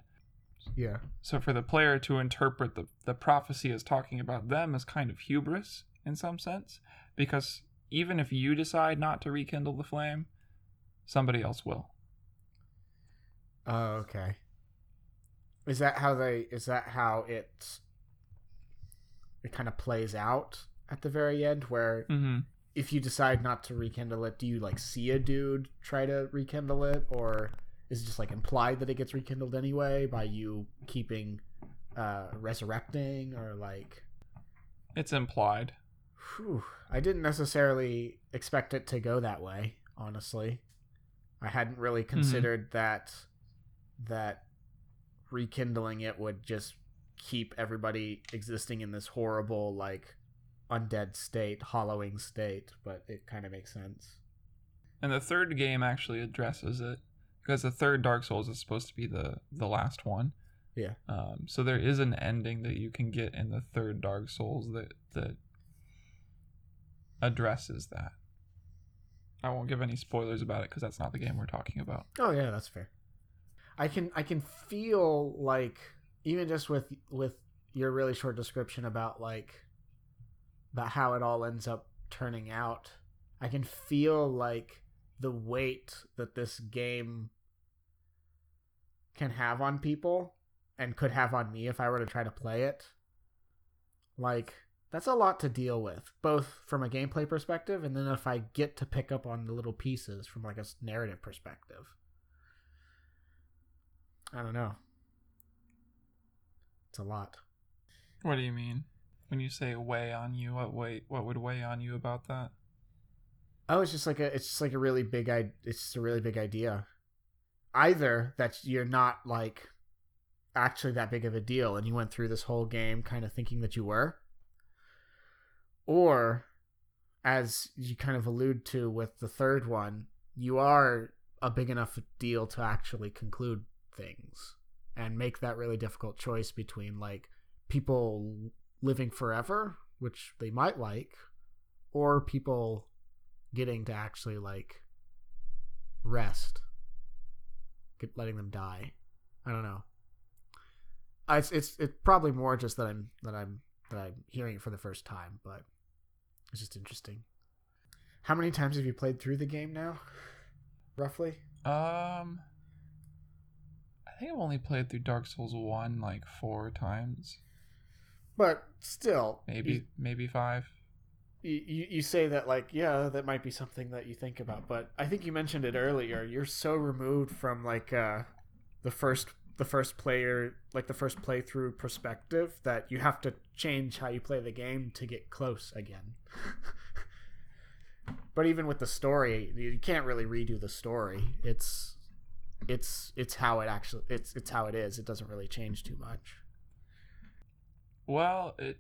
Yeah. So for the player to interpret the, the prophecy as talking about them is kind of hubris in some sense, because even if you decide not to rekindle the flame, somebody else will. Oh, okay. Is that how they? Is that how it? It kind of plays out at the very end, where Mm-hmm. If you decide not to rekindle it, do you like see a dude try to rekindle it, or is it just like implied that it gets rekindled anyway by you keeping uh resurrecting, or like? It's implied. Whew, I didn't necessarily expect it to go that way, honestly. I hadn't really considered that that rekindling it would just keep everybody existing in this horrible like undead state, hollowing state, but it kind of makes sense. And the third game actually addresses it because the third Dark Souls is supposed to be the the last one. Yeah. Um, so there is an ending that you can get in the third Dark Souls that that addresses that. I won't give any spoilers about it because that's not the game we're talking about. Oh yeah, that's fair. I can I can feel like even just with with your really short description about like about how it all ends up turning out, I can feel like the weight that this game can have on people and could have on me if I were to try to play it. Like that's a lot to deal with, both from a gameplay perspective and then if I get to pick up on the little pieces from like a narrative perspective. I don't know. It's a lot. What do you mean when you say weigh on you? What weigh? What would weigh on you about that? Oh, it's just like a it's just like a really big i it's just a really big idea. Either that you're not like actually that big of a deal and you went through this whole game kind of thinking that you were. Or as you kind of allude to with the third one, you are a big enough deal to actually conclude things and make that really difficult choice between like people living forever, which they might like, or people getting to actually like rest, get letting them die. I don't know. I, it's it's it's probably more just that I'm that I'm that I'm hearing it for the first time, but it's just interesting. How many times have you played through the game now? Roughly? Um, I think I've only played through Dark Souls one like four times, But still, maybe maybe five. you, you you say that like yeah that might be something that you think about but i think you mentioned it earlier. You're so removed from like uh the first the first player like the first playthrough perspective that you have to change how you play the game to get close again. But even with the story you can't really redo the story. It's it's it's how it actually it's it's how it is. It doesn't really change too much Well, it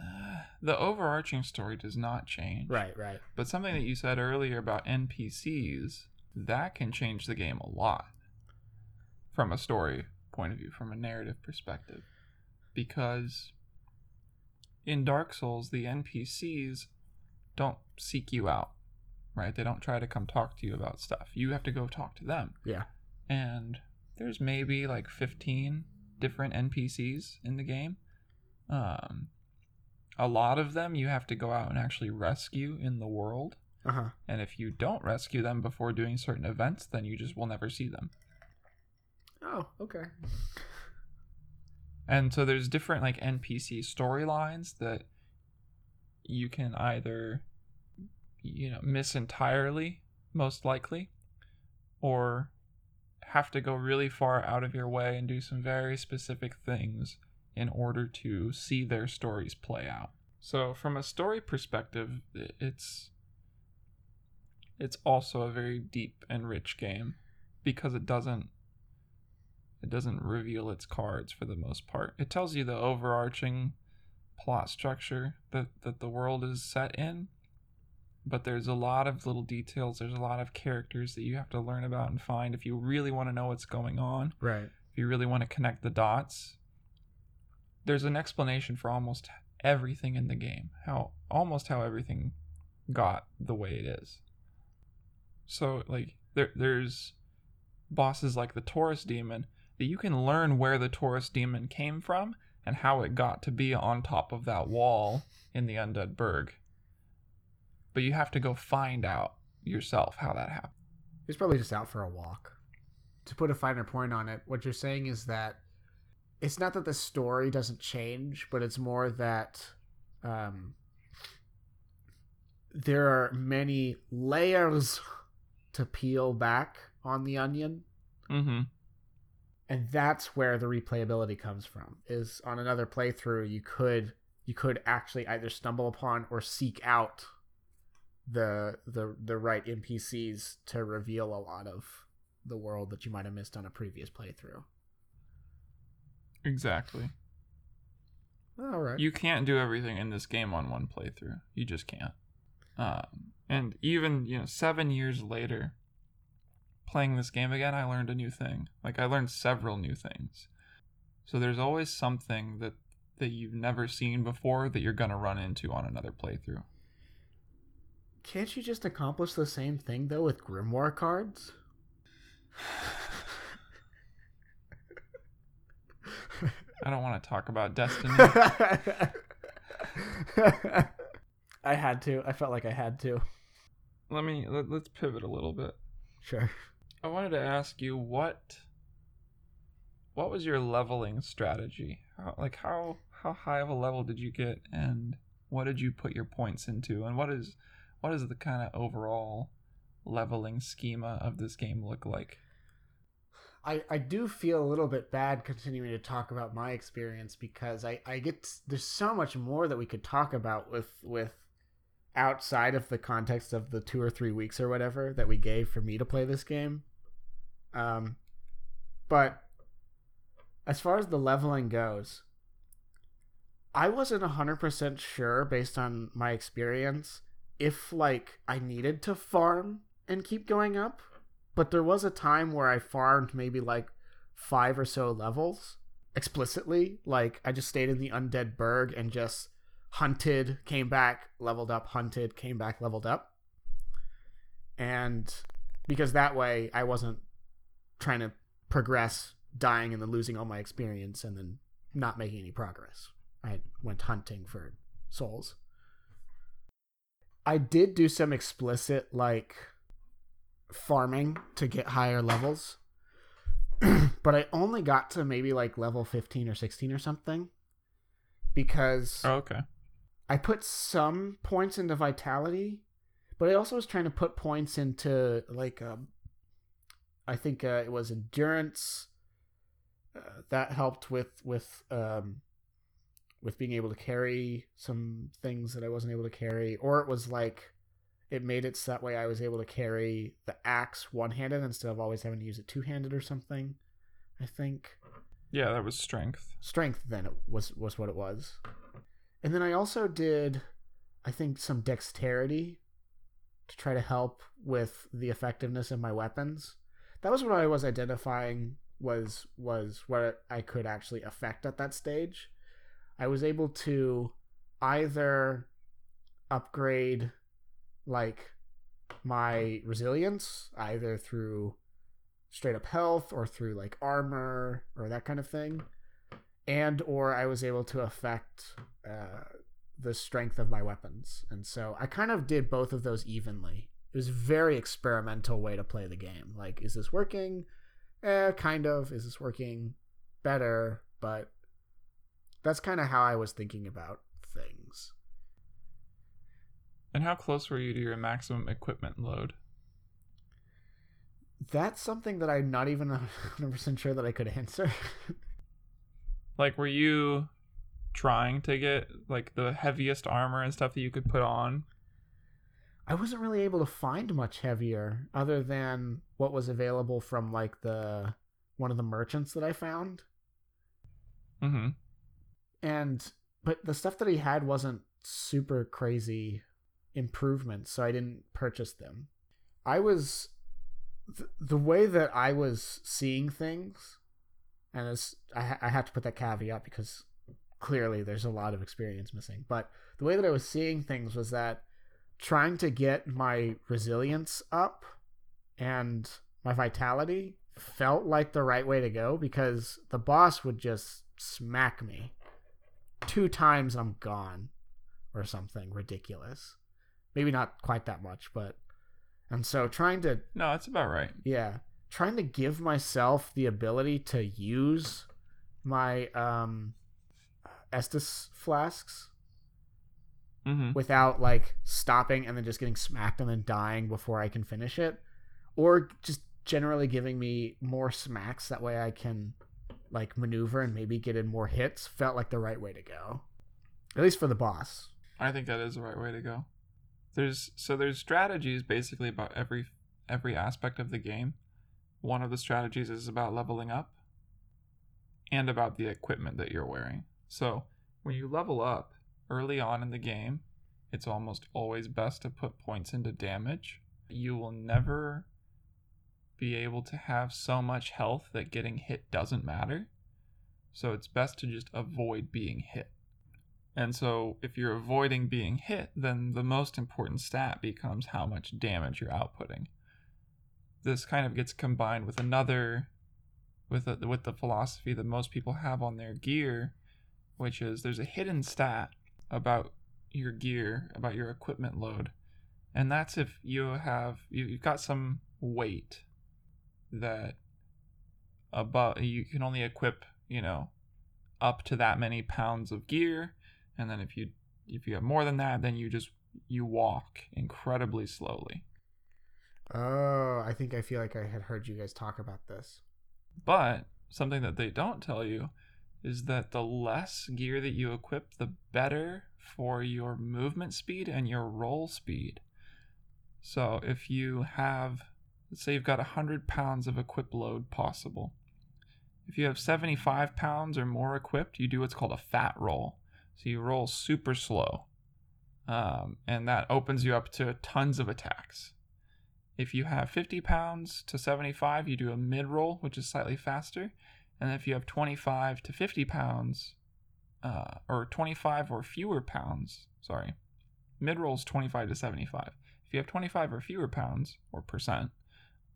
uh, the overarching story does not change. right right But something that you said earlier about NPCs that can change the game a lot from a story point of view, from a narrative perspective, because in Dark Souls the NPCs don't seek you out. right? They don't try to come talk to you about stuff. You have to go talk to them. Yeah. And there's maybe like 15 different NPCs in the game. Um, a lot of them you have to go out and actually rescue in the world. Uh huh. And if you don't rescue them before doing certain events, then you just will never see them. Oh, okay. And so there's different like NPC storylines that you can either you know miss entirely most likely or have to go really far out of your way and do some very specific things in order to see their stories play out. So from a story perspective, it's it's also a very deep and rich game because it doesn't it doesn't reveal its cards for the most part. It tells you the overarching plot structure that, that the world is set in, but there's a lot of little details, there's a lot of characters that you have to learn about and find if you really want to know what's going on, Right. if you really want to connect the dots. There's an explanation for almost everything in the game, how almost how everything got the way it is. So like there there's bosses like the Taurus demon that you can learn where the Taurus demon came from and how it got to be on top of that wall in the Undead Burg. But you have to go find out yourself how that happened. He's probably just out for a walk. To put a finer point on it, what you're saying is that it's not that the story doesn't change, but it's more that um, there are many layers to peel back on the onion, Mm-hmm. and that's where the replayability comes from. Is on another playthrough, you could you could actually either stumble upon or seek out the the the right NPCs to reveal a lot of the world that you might have missed on a previous playthrough. Exactly. All right. You can't do everything in this game on one playthrough. You just can't. Um, and even you know, seven years later, playing this game again, I learned a new thing. Like I learned several new things. So there's always something that that you've never seen before that you're gonna run into on another playthrough. Can't you just accomplish the same thing though with grimoire cards? I don't want to talk about Destiny. I had to. I felt like I had to. let me let, let's pivot a little bit. Sure. I wanted to ask you what what was your leveling strategy? How, like how how high of a level did you get and what did you put your points into and what is what is the kind of overall leveling schema of this game look like? I, I do feel a little bit bad continuing to talk about my experience because I, I get there's so much more that we could talk about with with outside of the context of the two or three weeks or whatever that we gave for me to play this game. Um, but as far as the leveling goes, I wasn't hundred percent sure based on my experience if like I needed to farm and keep going up but there was a time where I farmed maybe like five or so levels explicitly. Like I just stayed in the undead burg and just hunted, came back, leveled up, hunted, came back, leveled up. And because that way I wasn't trying to progress, dying and then losing all my experience and then not making any progress. I went hunting for souls. I did do some explicit like farming to get higher levels. but I only got to maybe like level 15 or 16 or something because Oh, okay. I put some points into vitality, but I also was trying to put points into like um I think uh, it was endurance uh, that helped with with um with being able to carry some things that I wasn't able to carry or it was like it made it so that way I was able to carry the axe one handed instead of always having to use it two handed or something. I think Yeah, that was strength. strength then it was was what it was. And then I also did I think some dexterity to try to help with the effectiveness of my weapons. That was what I was identifying was was what I could actually affect at that stage. I was able to either upgrade like my resilience either through straight up health or through like armor or that kind of thing and or i was able to affect uh, the strength of my weapons. And so i kind of did both of those evenly. It was very experimental way to play the game. Like is this working? Eh kind of. Is this working better? But that's kind of how i was thinking about And how close were you to your maximum equipment load? that's something that i'm not even 100% sure that i could answer Like, were you trying to get like the heaviest armor and stuff that you could put on? I wasn't really able to find much heavier other than what was available from like the one of the merchants that I found. Mm-hmm. And but the stuff that he had wasn't super crazy improvements, so I didn't purchase them. I was th- the way that I was seeing things and it's, I, ha- I have to put that caveat because clearly there's a lot of experience missing. But the way that I was seeing things was that trying to get my resilience up and my vitality felt like the right way to go because the boss would just smack me two times I'm gone or something ridiculous. Maybe not quite that much, but and so trying to No, that's about right. yeah, trying to give myself the ability to use my um Estus flasks Mm-hmm. without like stopping and then just getting smacked and then dying before I can finish it, or just generally giving me more smacks that way I can like maneuver and maybe get in more hits felt like the right way to go. At least for the boss. I think that is the right way to go. There's so there's strategies basically about every every aspect of the game. One of the strategies is about leveling up and about the equipment that you're wearing. So, when you level up early on in the game, it's almost always best to put points into damage. You will never be able to have so much health that getting hit doesn't matter. So, it's best to just avoid being hit. And so, if you're avoiding being hit, then the most important stat becomes how much damage you're outputting. This kind of gets combined with another, with the, with the philosophy that most people have on their gear, which is there's a hidden stat about your gear, about your equipment load, and that's if you have you, you've got some weight that above you can only equip, you know, up to that many pounds of gear and then if you if you have more than that then you just you walk incredibly slowly. Oh, I think I feel like I had heard you guys talk about this. but something that they don't tell you is that the less gear that you equip the better for your movement speed and your roll speed. So if you have let's say you've got 100 pounds of equip load possible. If you have 75 pounds or more equipped you do what's called a fat roll so you roll super slow. Um, and that opens you up to tons of attacks. If you have 50 pounds to 75 you do a mid roll which is slightly faster. And if you have 25 to 50 pounds uh, or 25 or fewer pounds sorry mid roll is 25 to 75 if you have 25 or fewer pounds or percent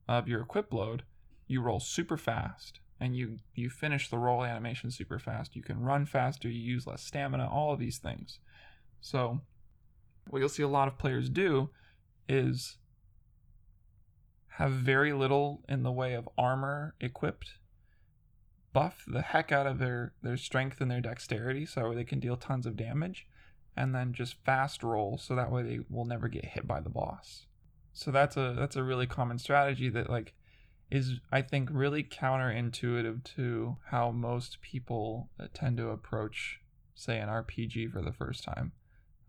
of your equip load you roll super fast and you you finish the roll animation super fast you can run faster you use less stamina all of these things. So what you'll see a lot of players do is have very little in the way of armor equipped buff the heck out of their their strength and their dexterity so they can deal tons of damage and then just fast roll so that way they will never get hit by the boss. So that's a that's a really common strategy that like is i think really counterintuitive to how most people uh, tend to approach say an rpg for the first time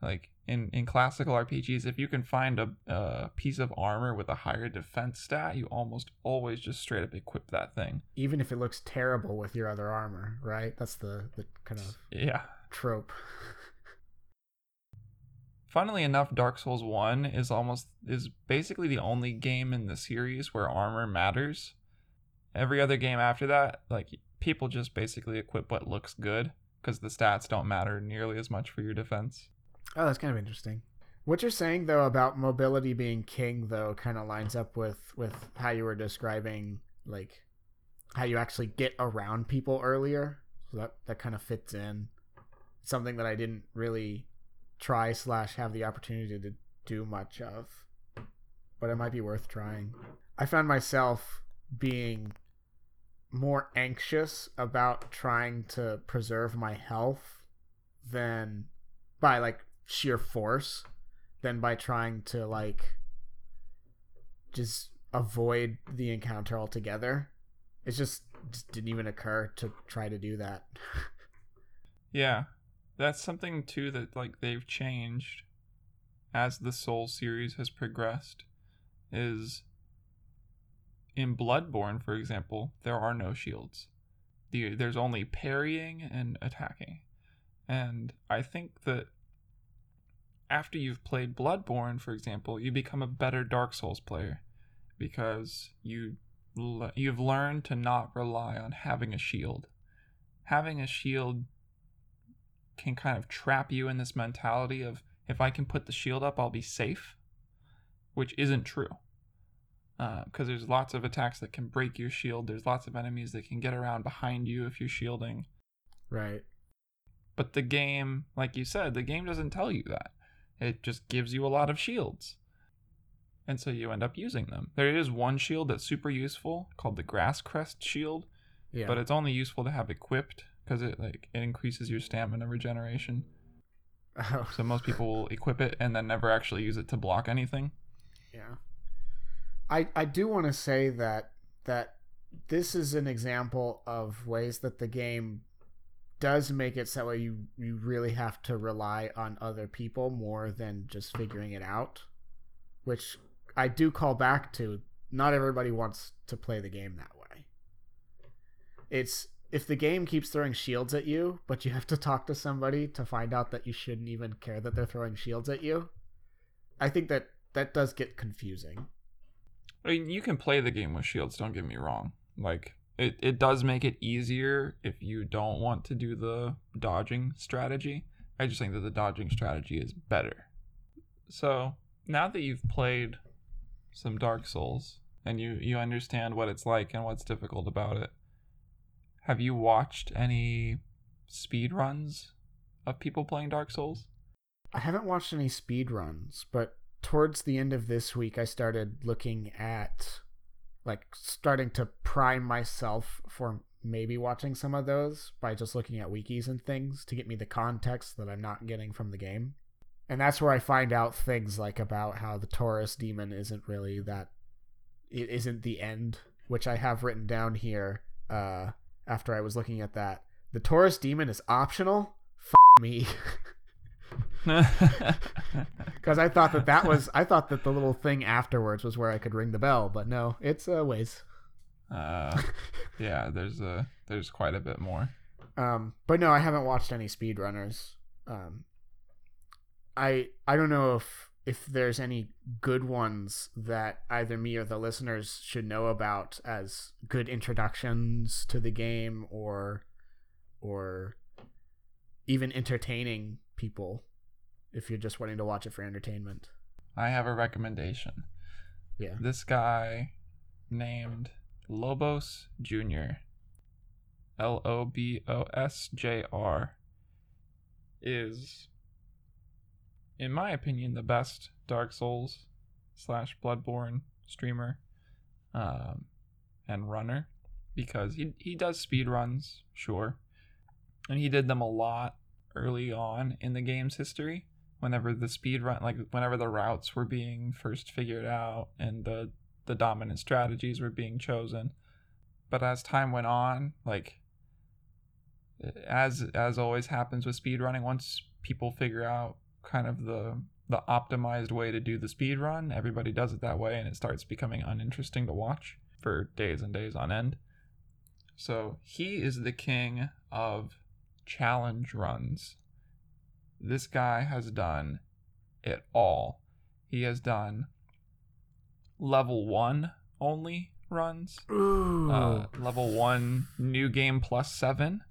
like in in classical rpgs if you can find a, a piece of armor with a higher defense stat you almost always just straight up equip that thing Even if it looks terrible with your other armor, right? That's the, the kind of yeah trope. Funnily enough dark souls 1 is almost is basically the only game in the series where armor matters every other game after that like people just basically equip what looks good because the stats don't matter nearly as much for your defense Oh, that's kind of interesting. What you're saying though about mobility being king though kind of lines up with with how you were describing like how you actually get around people earlier. So that that kind of fits in. Something that I didn't really try slash have the opportunity to do much of, but it might be worth trying. I found myself being more anxious about trying to preserve my health than by like sheer force than by trying to like just avoid the encounter altogether. It just, just didn't even occur to try to do that. Yeah. That's something too that like they've changed as the Soul series has progressed is in Bloodborne, for example, there are no shields. The, there's only parrying and attacking. And I think that after you've played Bloodborne, for example, you become a better Dark Souls player because you you've learned to not rely on having a shield. Having a shield can kind of trap you in this mentality of if I can put the shield up, I'll be safe, which isn't true. Because uh, there's lots of attacks that can break your shield. There's lots of enemies that can get around behind you if you're shielding. Right. But the game, like you said, the game doesn't tell you that. It just gives you a lot of shields. And so you end up using them. There is one shield that's super useful called the Grass Crest Shield. Yeah. But it's only useful to have equipped because it like it increases your stamina regeneration. Oh. So most people will equip it and then never actually use it to block anything. Yeah. I I do want to say that that this is an example of ways that the game does make it so that you you really have to rely on other people more than just figuring it out, which I do call back to. Not everybody wants to play the game that way. It's if the game keeps throwing shields at you, but you have to talk to somebody to find out that you shouldn't even care that they're throwing shields at you, I think that that does get confusing. I mean, you can play the game with shields, don't get me wrong. Like, it, it does make it easier if you don't want to do the dodging strategy. I just think that the dodging strategy is better. So, now that you've played some Dark Souls and you, you understand what it's like and what's difficult about it, have you watched any speed runs of people playing Dark Souls? I haven't watched any speed runs, but towards the end of this week I started looking at like starting to prime myself for maybe watching some of those by just looking at wikis and things to get me the context that I'm not getting from the game. And that's where I find out things like about how the Taurus demon isn't really that it isn't the end, which I have written down here. Uh after I was looking at that. The Taurus demon is optional. F- me. Because I thought that that was I thought that the little thing afterwards was where I could ring the bell, but no, it's a ways. Uh, yeah, there's a there's quite a bit more. Um, but no, I haven't watched any speedrunners. Um, I I don't know if if there's any good ones that either me or the listeners should know about as good introductions to the game or or even entertaining people if you're just wanting to watch it for entertainment. I have a recommendation. Yeah. This guy named Lobos Jr. L O B O S J R is in my opinion, the best Dark Souls slash Bloodborne streamer um, and runner because he he does speed runs, sure, and he did them a lot early on in the game's history. Whenever the speed run, like whenever the routes were being first figured out and the the dominant strategies were being chosen, but as time went on, like as as always happens with speed running, once people figure out kind of the the optimized way to do the speed run. Everybody does it that way, and it starts becoming uninteresting to watch for days and days on end. So he is the king of challenge runs. This guy has done it all. He has done level one only runs, uh, level one new game plus seven.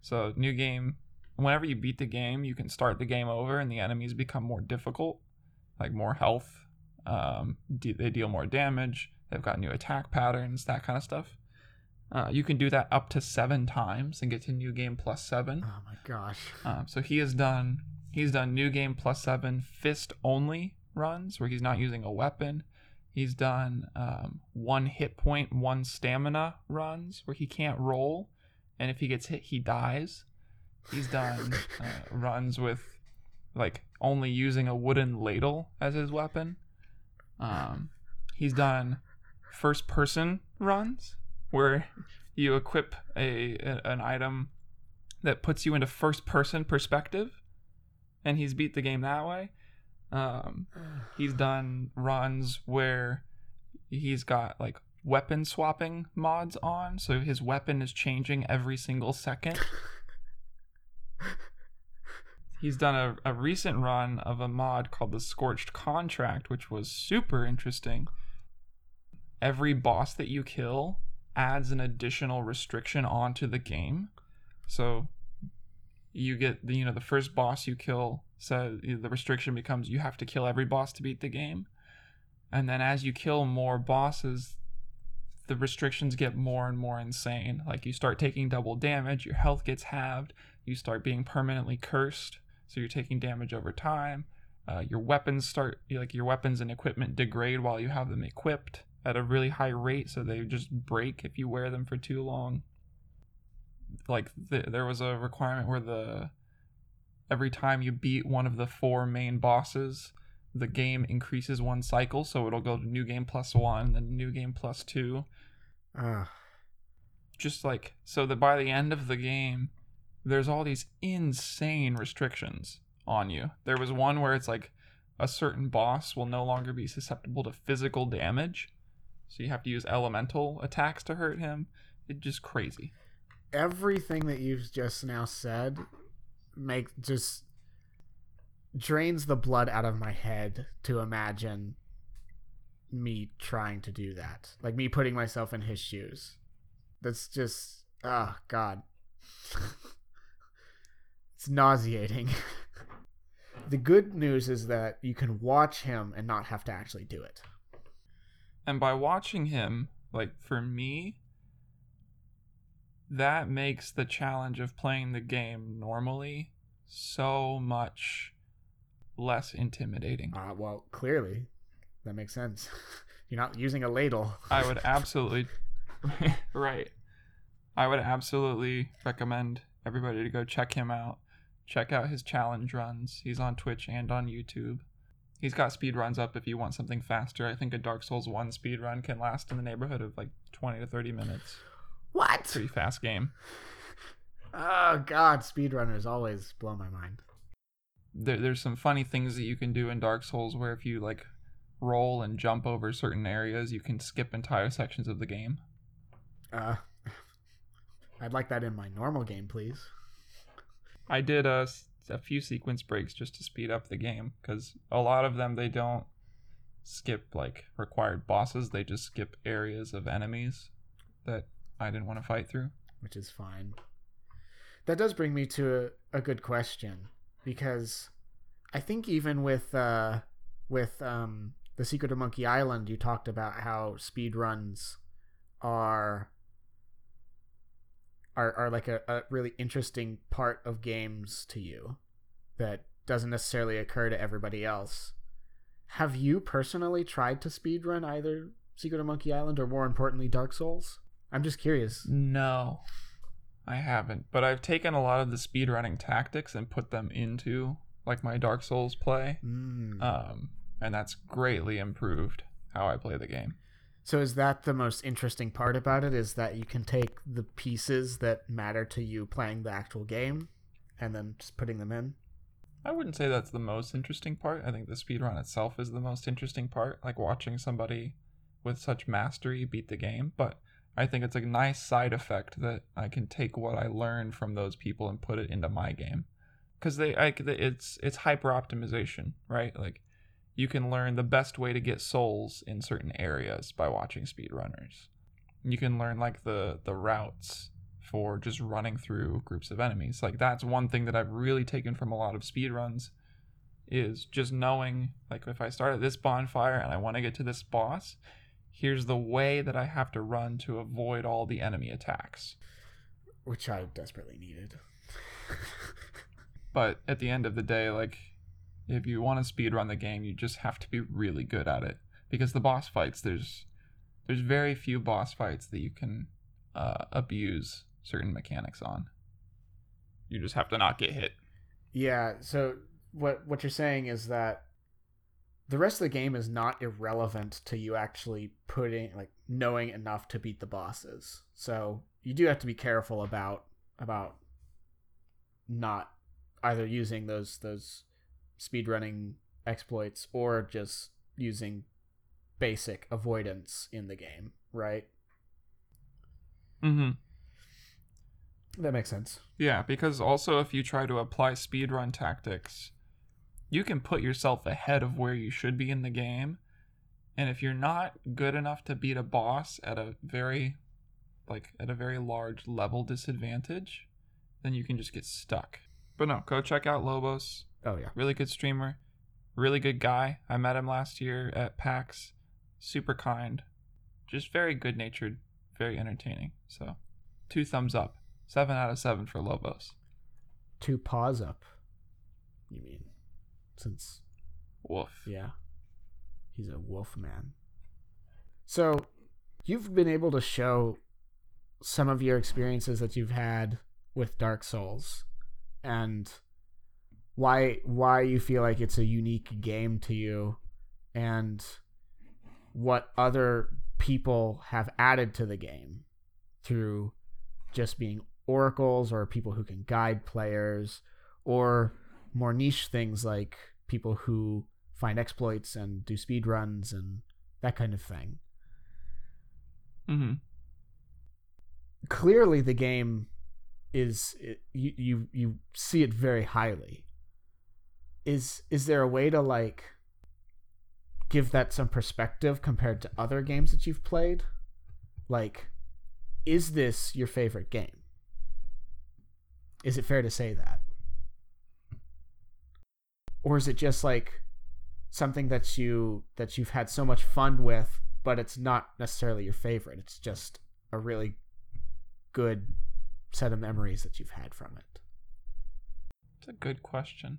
So new game whenever you beat the game, you can start the game over and the enemies become more difficult. like more health. Um, de- they deal more damage. They've got new attack patterns, that kind of stuff. Uh, you can do that up to seven times and get to new game plus seven. Oh my gosh. Um, so he has done he's done new game plus seven fist only runs where he's not using a weapon. He's done um, one hit point, one stamina runs where he can't roll, and if he gets hit, he dies. He's done uh, runs with like only using a wooden ladle as his weapon. Um, he's done first person runs where you equip a, a an item that puts you into first person perspective, and he's beat the game that way. Um, he's done runs where he's got like weapon swapping mods on, so his weapon is changing every single second. He's done a, a recent run of a mod called the Scorched Contract, which was super interesting. Every boss that you kill adds an additional restriction onto the game. So you get the you know the first boss you kill so the restriction becomes you have to kill every boss to beat the game. And then as you kill more bosses, the restrictions get more and more insane. Like you start taking double damage, your health gets halved, you start being permanently cursed, so you're taking damage over time. Uh, your weapons start like your weapons and equipment degrade while you have them equipped at a really high rate, so they just break if you wear them for too long. Like the, there was a requirement where the every time you beat one of the four main bosses, the game increases one cycle, so it'll go to new game plus one, then new game plus two. Ugh. Just like so that by the end of the game, there's all these insane restrictions on you. There was one where it's like a certain boss will no longer be susceptible to physical damage. So you have to use elemental attacks to hurt him. It's just crazy. Everything that you've just now said make just drains the blood out of my head to imagine me trying to do that. Like me putting myself in his shoes. That's just oh god. it's nauseating. the good news is that you can watch him and not have to actually do it. And by watching him, like for me, that makes the challenge of playing the game normally so much less intimidating. Uh, well, clearly, that makes sense. You're not using a ladle. I would absolutely, right. I would absolutely recommend everybody to go check him out. Check out his challenge runs. He's on Twitch and on YouTube. He's got speed runs up if you want something faster. I think a Dark Souls 1 speed run can last in the neighborhood of like 20 to 30 minutes. What? Pretty fast game. Oh god, speedrunners always blow my mind. There, there's some funny things that you can do in Dark Souls where if you like roll and jump over certain areas, you can skip entire sections of the game. Uh I'd like that in my normal game, please. I did a, a few sequence breaks just to speed up the game because a lot of them they don't skip like required bosses, they just skip areas of enemies that I didn't want to fight through. which is fine. That does bring me to a, a good question because I think even with uh, with um, the Secret of Monkey Island, you talked about how speed runs are are are like a, a really interesting part of games to you that doesn't necessarily occur to everybody else. Have you personally tried to speed run either Secret of Monkey Island or more importantly Dark Souls? I'm just curious. No, I haven't. But I've taken a lot of the speedrunning tactics and put them into like my Dark Souls play, Mm. um, and that's greatly improved how I play the game. So is that the most interesting part about it? Is that you can take the pieces that matter to you playing the actual game, and then just putting them in. I wouldn't say that's the most interesting part. I think the speedrun itself is the most interesting part, like watching somebody with such mastery beat the game. But I think it's a nice side effect that I can take what I learned from those people and put it into my game. Because they, I, it's it's hyper optimization, right? Like you can learn the best way to get souls in certain areas by watching speedrunners. You can learn like the the routes for just running through groups of enemies. Like that's one thing that I've really taken from a lot of speedruns is just knowing like if I start at this bonfire and I want to get to this boss, here's the way that I have to run to avoid all the enemy attacks. Which I desperately needed. But at the end of the day, like if you want to speed run the game, you just have to be really good at it because the boss fights there's there's very few boss fights that you can uh, abuse certain mechanics on. You just have to not get hit. Yeah, so what what you're saying is that the rest of the game is not irrelevant to you actually putting like knowing enough to beat the bosses. So you do have to be careful about about not either using those those speedrunning exploits or just using basic avoidance in the game, right? Mm-hmm. That makes sense. Yeah, because also if you try to apply speedrun tactics, you can put yourself ahead of where you should be in the game. And if you're not good enough to beat a boss at a very like at a very large level disadvantage, then you can just get stuck. But no, go check out Lobos. Oh yeah. Really good streamer. Really good guy. I met him last year at PAX. Super kind. Just very good natured, very entertaining. So, two thumbs up. Seven out of seven for Lobos. Two paws up. You mean since Wolf. yeah. He's a wolf man. So, you've been able to show some of your experiences that you've had with Dark Souls and why why you feel like it's a unique game to you and what other people have added to the game through just being oracles or people who can guide players or more niche things like people who find exploits and do speed runs and that kind of thing. Mm-hmm. Clearly the game is it, you you you see it very highly. Is is there a way to like give that some perspective compared to other games that you've played? Like is this your favorite game? Is it fair to say that? Or is it just like something that you that you've had so much fun with, but it's not necessarily your favorite. It's just a really good set of memories that you've had from it. It's a good question.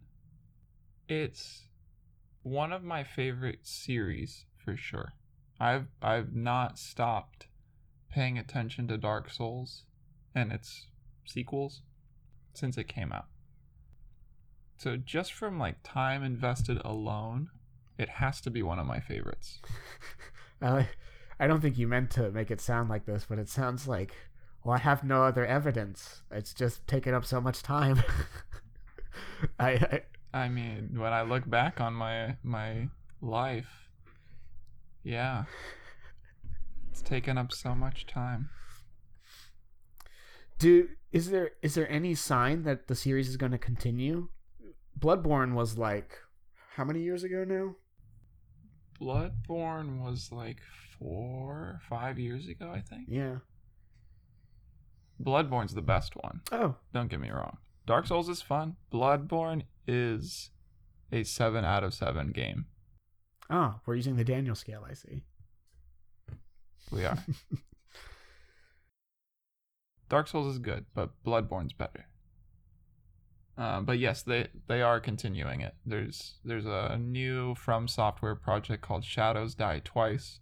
It's one of my favorite series for sure. I've I've not stopped paying attention to Dark Souls and its sequels since it came out. So just from like time invested alone, it has to be one of my favorites. I I don't think you meant to make it sound like this, but it sounds like well, I have no other evidence. It's just taken up so much time. I, I I mean, when I look back on my my life, yeah. It's taken up so much time. do is there is there any sign that the series is going to continue? Bloodborne was like how many years ago now? Bloodborne was like four, five years ago, I think. Yeah. Bloodborne's the best one. Oh, Don't get me wrong. Dark Souls is fun. Bloodborne is a seven out of seven game. oh, we're using the Daniel scale. I see. We are. Dark Souls is good, but Bloodborne's better. Uh, but yes, they they are continuing it. There's there's a new FromSoftware project called Shadows Die Twice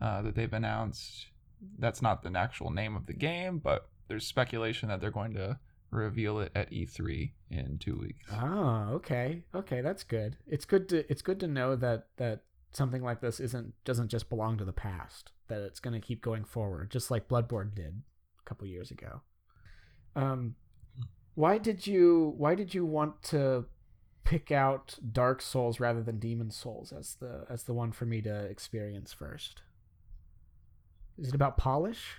uh, that they've announced. That's not the actual name of the game, but there's speculation that they're going to reveal it at E3 in two weeks. Oh, okay, okay, that's good. It's good to it's good to know that that something like this isn't doesn't just belong to the past. That it's going to keep going forward, just like Bloodborne did a couple years ago. Um, why did you why did you want to pick out Dark Souls rather than Demon's Souls as the as the one for me to experience first? Is it about polish?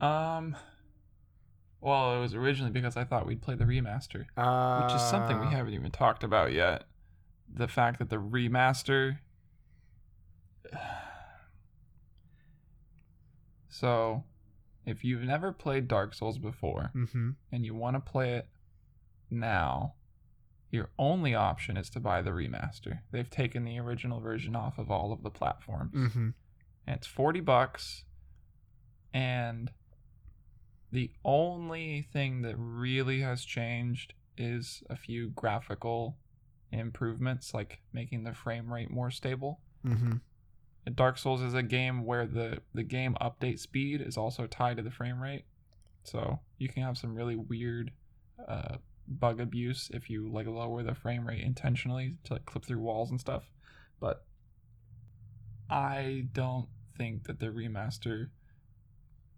Um, well, it was originally because I thought we'd play the remaster. Uh, which is something we haven't even talked about yet. The fact that the remaster. So, if you've never played Dark Souls before Mm-hmm. and you want to play it now, your only option is to buy the remaster. They've taken the original version off of all of the platforms. Mm-hmm. And it's 40 bucks. And the only thing that really has changed is a few graphical improvements, like making the frame rate more stable. Mm-hmm. Dark Souls is a game where the, the game update speed is also tied to the frame rate. So you can have some really weird uh, bug abuse if you like lower the frame rate intentionally to like clip through walls and stuff. But I don't think that the remaster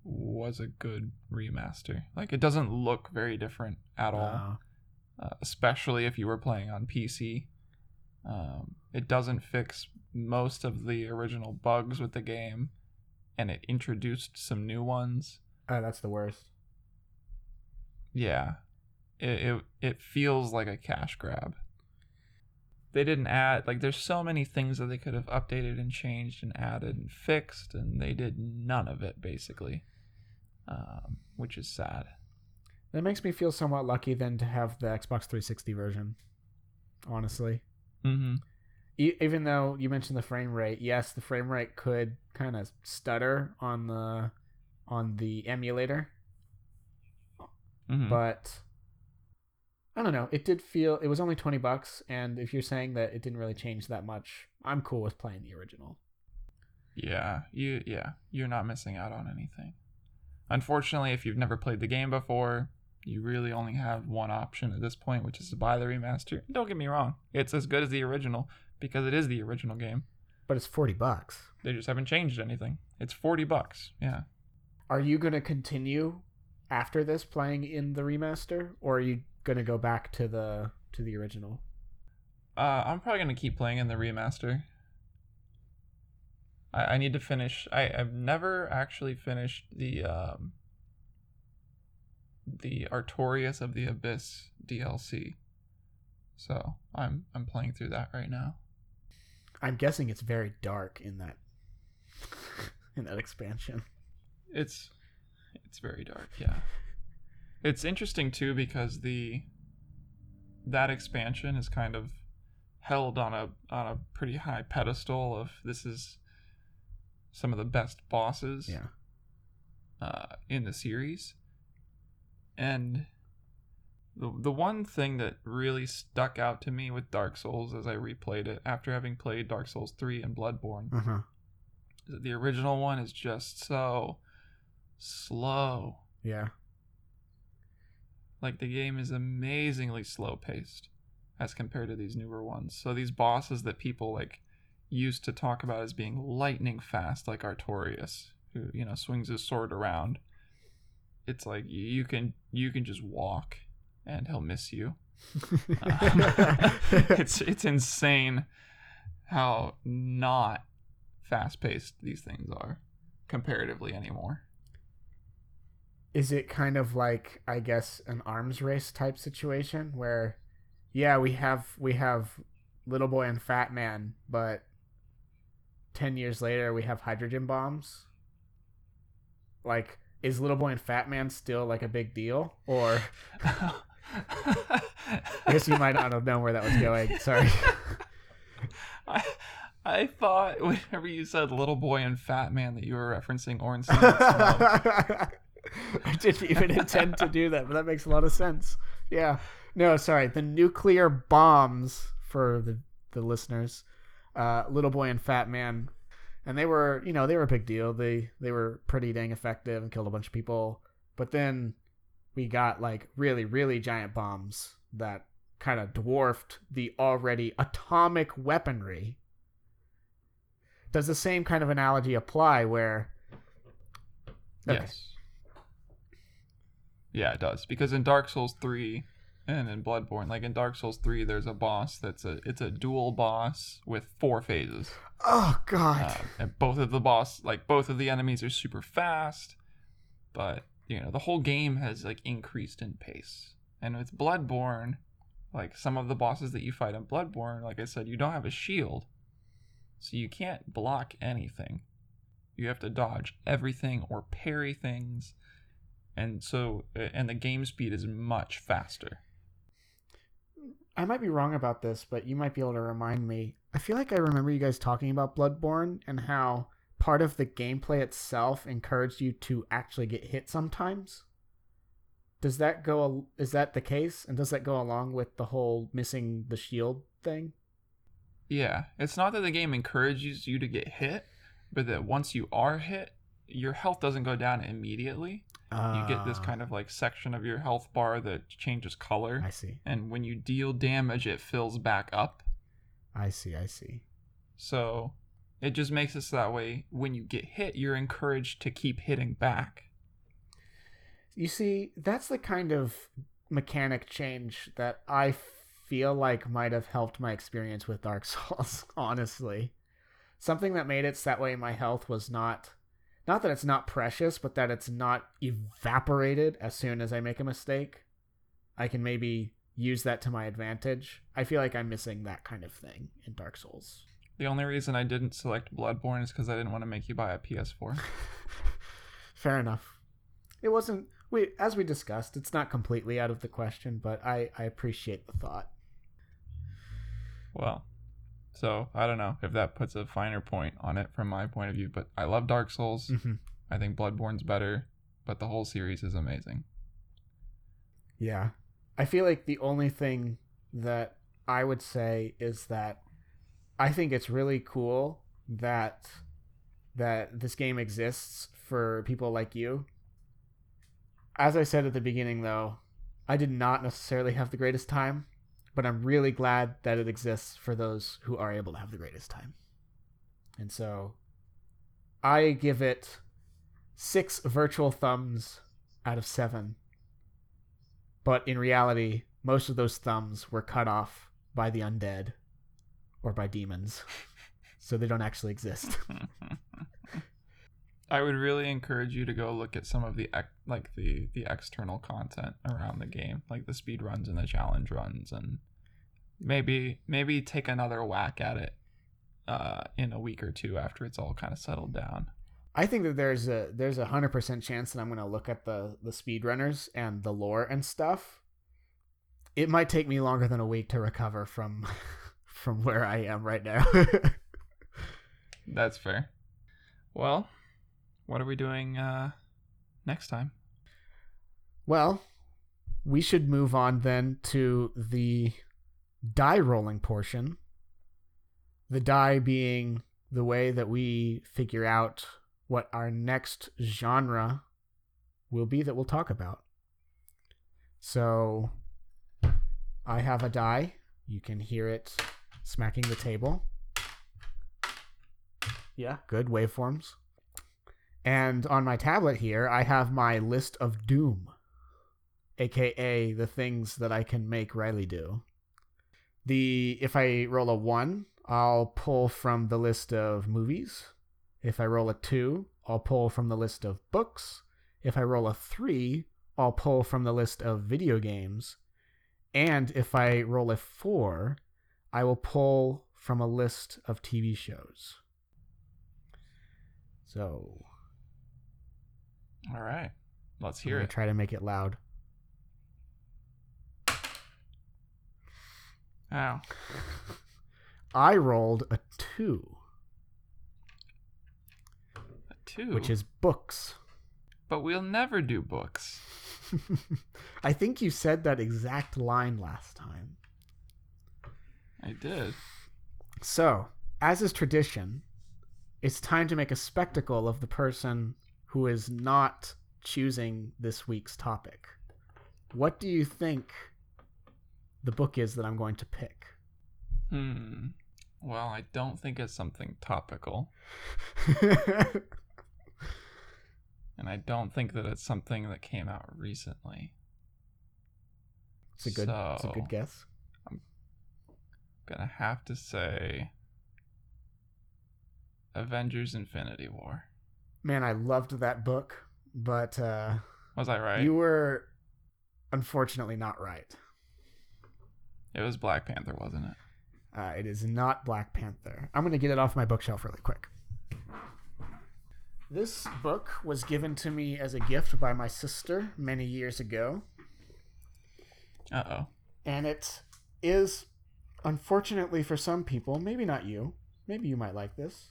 was a good remaster. Like it doesn't look very different at all, Uh, uh, especially if you were playing on PC. Um, it doesn't fix most of the original bugs with the game, and it introduced some new ones. oh, that's the worst. Yeah, it, it it feels like a cash grab. They didn't add like there's so many things that they could have updated and changed and added and fixed, and they did none of it basically, um, which is sad. That makes me feel somewhat lucky then to have the Xbox 360 version. Honestly, Mm-hmm. e- even though you mentioned the frame rate, yes, the frame rate could kind of stutter on the on the emulator, Mm-hmm. but I don't know. It did feel it was only 20 bucks and if you're saying that it didn't really change that much, I'm cool with playing the original. Yeah, you yeah, you're not missing out on anything. Unfortunately, if you've never played the game before, you really only have one option at this point, which is to buy the remaster. Don't get me wrong, it's as good as the original because it is the original game. But it's 40 bucks. They just haven't changed anything. It's 40 bucks. Yeah. Are you going to continue after this playing in the remaster or are you going to go back to the to the original? Uh, I'm probably gonna keep playing in the remaster. I, I need to finish. I I've never actually finished the um. The Artorias of the Abyss DLC, so I'm I'm playing through that right now. I'm guessing it's very dark in that in that expansion. It's it's very dark, yeah. It's interesting too because the that expansion is kind of held on a on a pretty high pedestal of this is some of the best bosses Yeah. uh, in the series. And the the one thing that really stuck out to me with Dark Souls as I replayed it after having played Dark Souls 3 and Bloodborne Uh-huh. is that the original one is just so slow. Yeah. Like the game is amazingly slow paced as compared to these newer ones. So these bosses that people like used to talk about as being lightning fast, like Artorias, who you know swings his sword around. It's like you can you can just walk, and he'll miss you. Um, it's it's insane how not fast paced these things are comparatively anymore. Is it kind of like I guess an arms race type situation where yeah, we have we have little boy and fat man, but 10 years later we have hydrogen bombs? Like is little boy and fat man still like a big deal or I guess you might not have known where that was going. Sorry. I, I thought whenever you said little boy and fat man that you were referencing Ornstein. I didn't even intend to do that, but that makes a lot of sense. Yeah. No, sorry. The nuclear bombs for the the listeners, uh, little boy and fat man, and they were, you know, they were a big deal. They they were pretty dang effective and killed a bunch of people. But then we got like really really giant bombs that kind of dwarfed the already atomic weaponry. Does the same kind of analogy apply where Okay. Yes. Yeah, it does. Because in Dark Souls 3 and in Bloodborne, like in Dark Souls 3, there's a boss that's a it's a dual boss with four phases. Oh God! Uh, and both of the boss like both of the enemies are super fast, but you know, the whole game has like increased in pace. And with Bloodborne, like some of the bosses that you fight in Bloodborne, like I said, you don't have a shield. So you can't block anything. You have to dodge everything or parry things. And so and the game speed is much faster. I might be wrong about this, but you might be able to remind me. I feel like I remember you guys talking about Bloodborne and how part of the gameplay itself encouraged you to actually get hit sometimes. Does that go? Is that the case? And does that go along with the whole missing the shield thing? Yeah, it's not that the game encourages you to get hit, but that once you are hit, your health doesn't go down immediately. You get this Ah, kind of like section of your health bar that changes color, I see. and when you deal damage, it fills back up. I see. I see. So it just makes it so that way when you get hit, you're encouraged to keep hitting back. You see, that's the kind of mechanic change that I feel like might have helped my experience with Dark Souls, honestly. Something that made it so that way my health was not not that it's not precious, but that it's not evaporated as soon as I make a mistake. I can maybe use that to my advantage. I feel like I'm missing that kind of thing in Dark Souls. The only reason I didn't select Bloodborne is because I didn't want to make you buy a PS4. Fair enough. It wasn't we as we discussed, it's not completely out of the question, but I I appreciate the thought. Well, so I don't know if that puts a finer point on it from my point of view, but I love Dark Souls. Mhm. I think Bloodborne's better, but the whole series is amazing. Yeah. I feel like the only thing that I would say is that I think it's really cool that that this game exists for people like you. As I said at the beginning though, I did not necessarily have the greatest time, but I'm really glad that it exists for those who are able to have the greatest time. And so I give it 6 virtual thumbs out of 7 but in reality, most of those thumbs were cut off by the undead or by demons. So they don't actually exist. I would really encourage you to go look at some of the ex- like the the external content around the game, like the speed runs and the challenge runs, and maybe maybe take another whack at it uh, in a week or two after it's all kind of settled down. I think that there's a there's a hundred percent chance that I'm gonna look at the the speedrunners and the lore and stuff. It might take me longer than a week to recover from from where I am right now. That's fair. Well, what are we doing uh, next time? well, we should move on then to the die rolling portion. The die being the way that we figure out what our next genre will be that we'll talk about. So I have a die. You can hear it smacking the table. Yeah, good waveforms. And on my tablet here, I have my list of doom, aka the things that I can make Riley do. The if I roll a 1, I'll pull from the list of movies. If I roll a 2, I'll pull from the list of books. If I roll a 3, I'll pull from the list of video games. And if I roll a 4, I will pull from a list of TV shows. So, All right, let's hear it. try to make it loud. Ow. I rolled a 2, A two. which is books. But we'll never do books. I think you said that exact line last time. I did. So, as is tradition, it's time to make a spectacle of the person who is not choosing this week's topic. What do you think the book is that I'm going to pick? Hmm. Well, I don't think it's something topical, and I don't think that it's something that came out recently. it's a good it's a good guess. I'm gonna have to say Avengers Infinity War. Man, I loved that book, but uh Was I right? you were unfortunately not right. It was Black Panther, wasn't it? Uh, it is not Black Panther. I'm going to get it off my bookshelf really quick. This book was given to me as a gift by my sister many years ago, Uh oh. and it is, unfortunately for some people, maybe not you, maybe you might like this.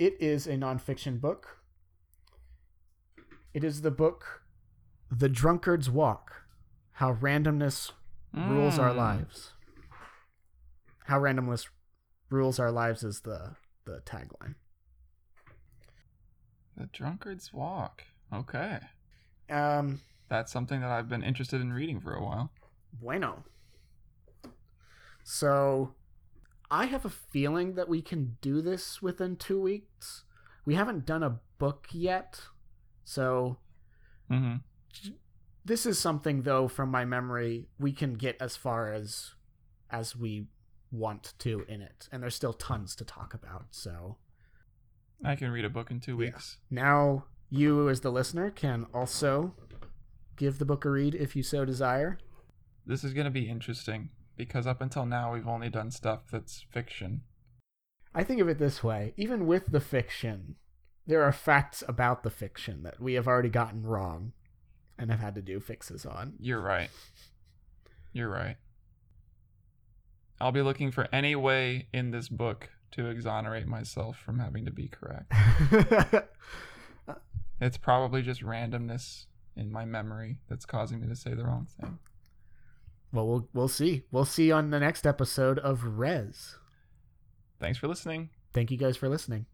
It is a nonfiction book. It is the book The Drunkard's Walk How Randomness Rules Our Mm. Lives. How Randomness Rules Our Lives is the, the tagline. The Drunkard's Walk. Okay. Um, That's something that I've been interested in reading for a while. bueno. So, I have a feeling that we can do this within two weeks. We haven't done a book yet, so hmm this is something though from my memory we can get as far as as we want to in it. And there's still tons to talk about so. I can read a book in two weeks. now you as the listener can also give the book a read if you so desire. This is going to be interesting because up until now we've only done stuff that's fiction. i think of it this way even with the fiction there are facts about the fiction that we have already gotten wrong and have had to do fixes on You're right. You're right. I'll be looking for any way in this book to exonerate myself from having to be correct. It's probably just randomness in my memory that's causing me to say the wrong thing. Well we'll we'll see. We'll see on the next episode of res Thanks for listening. thank you guys for listening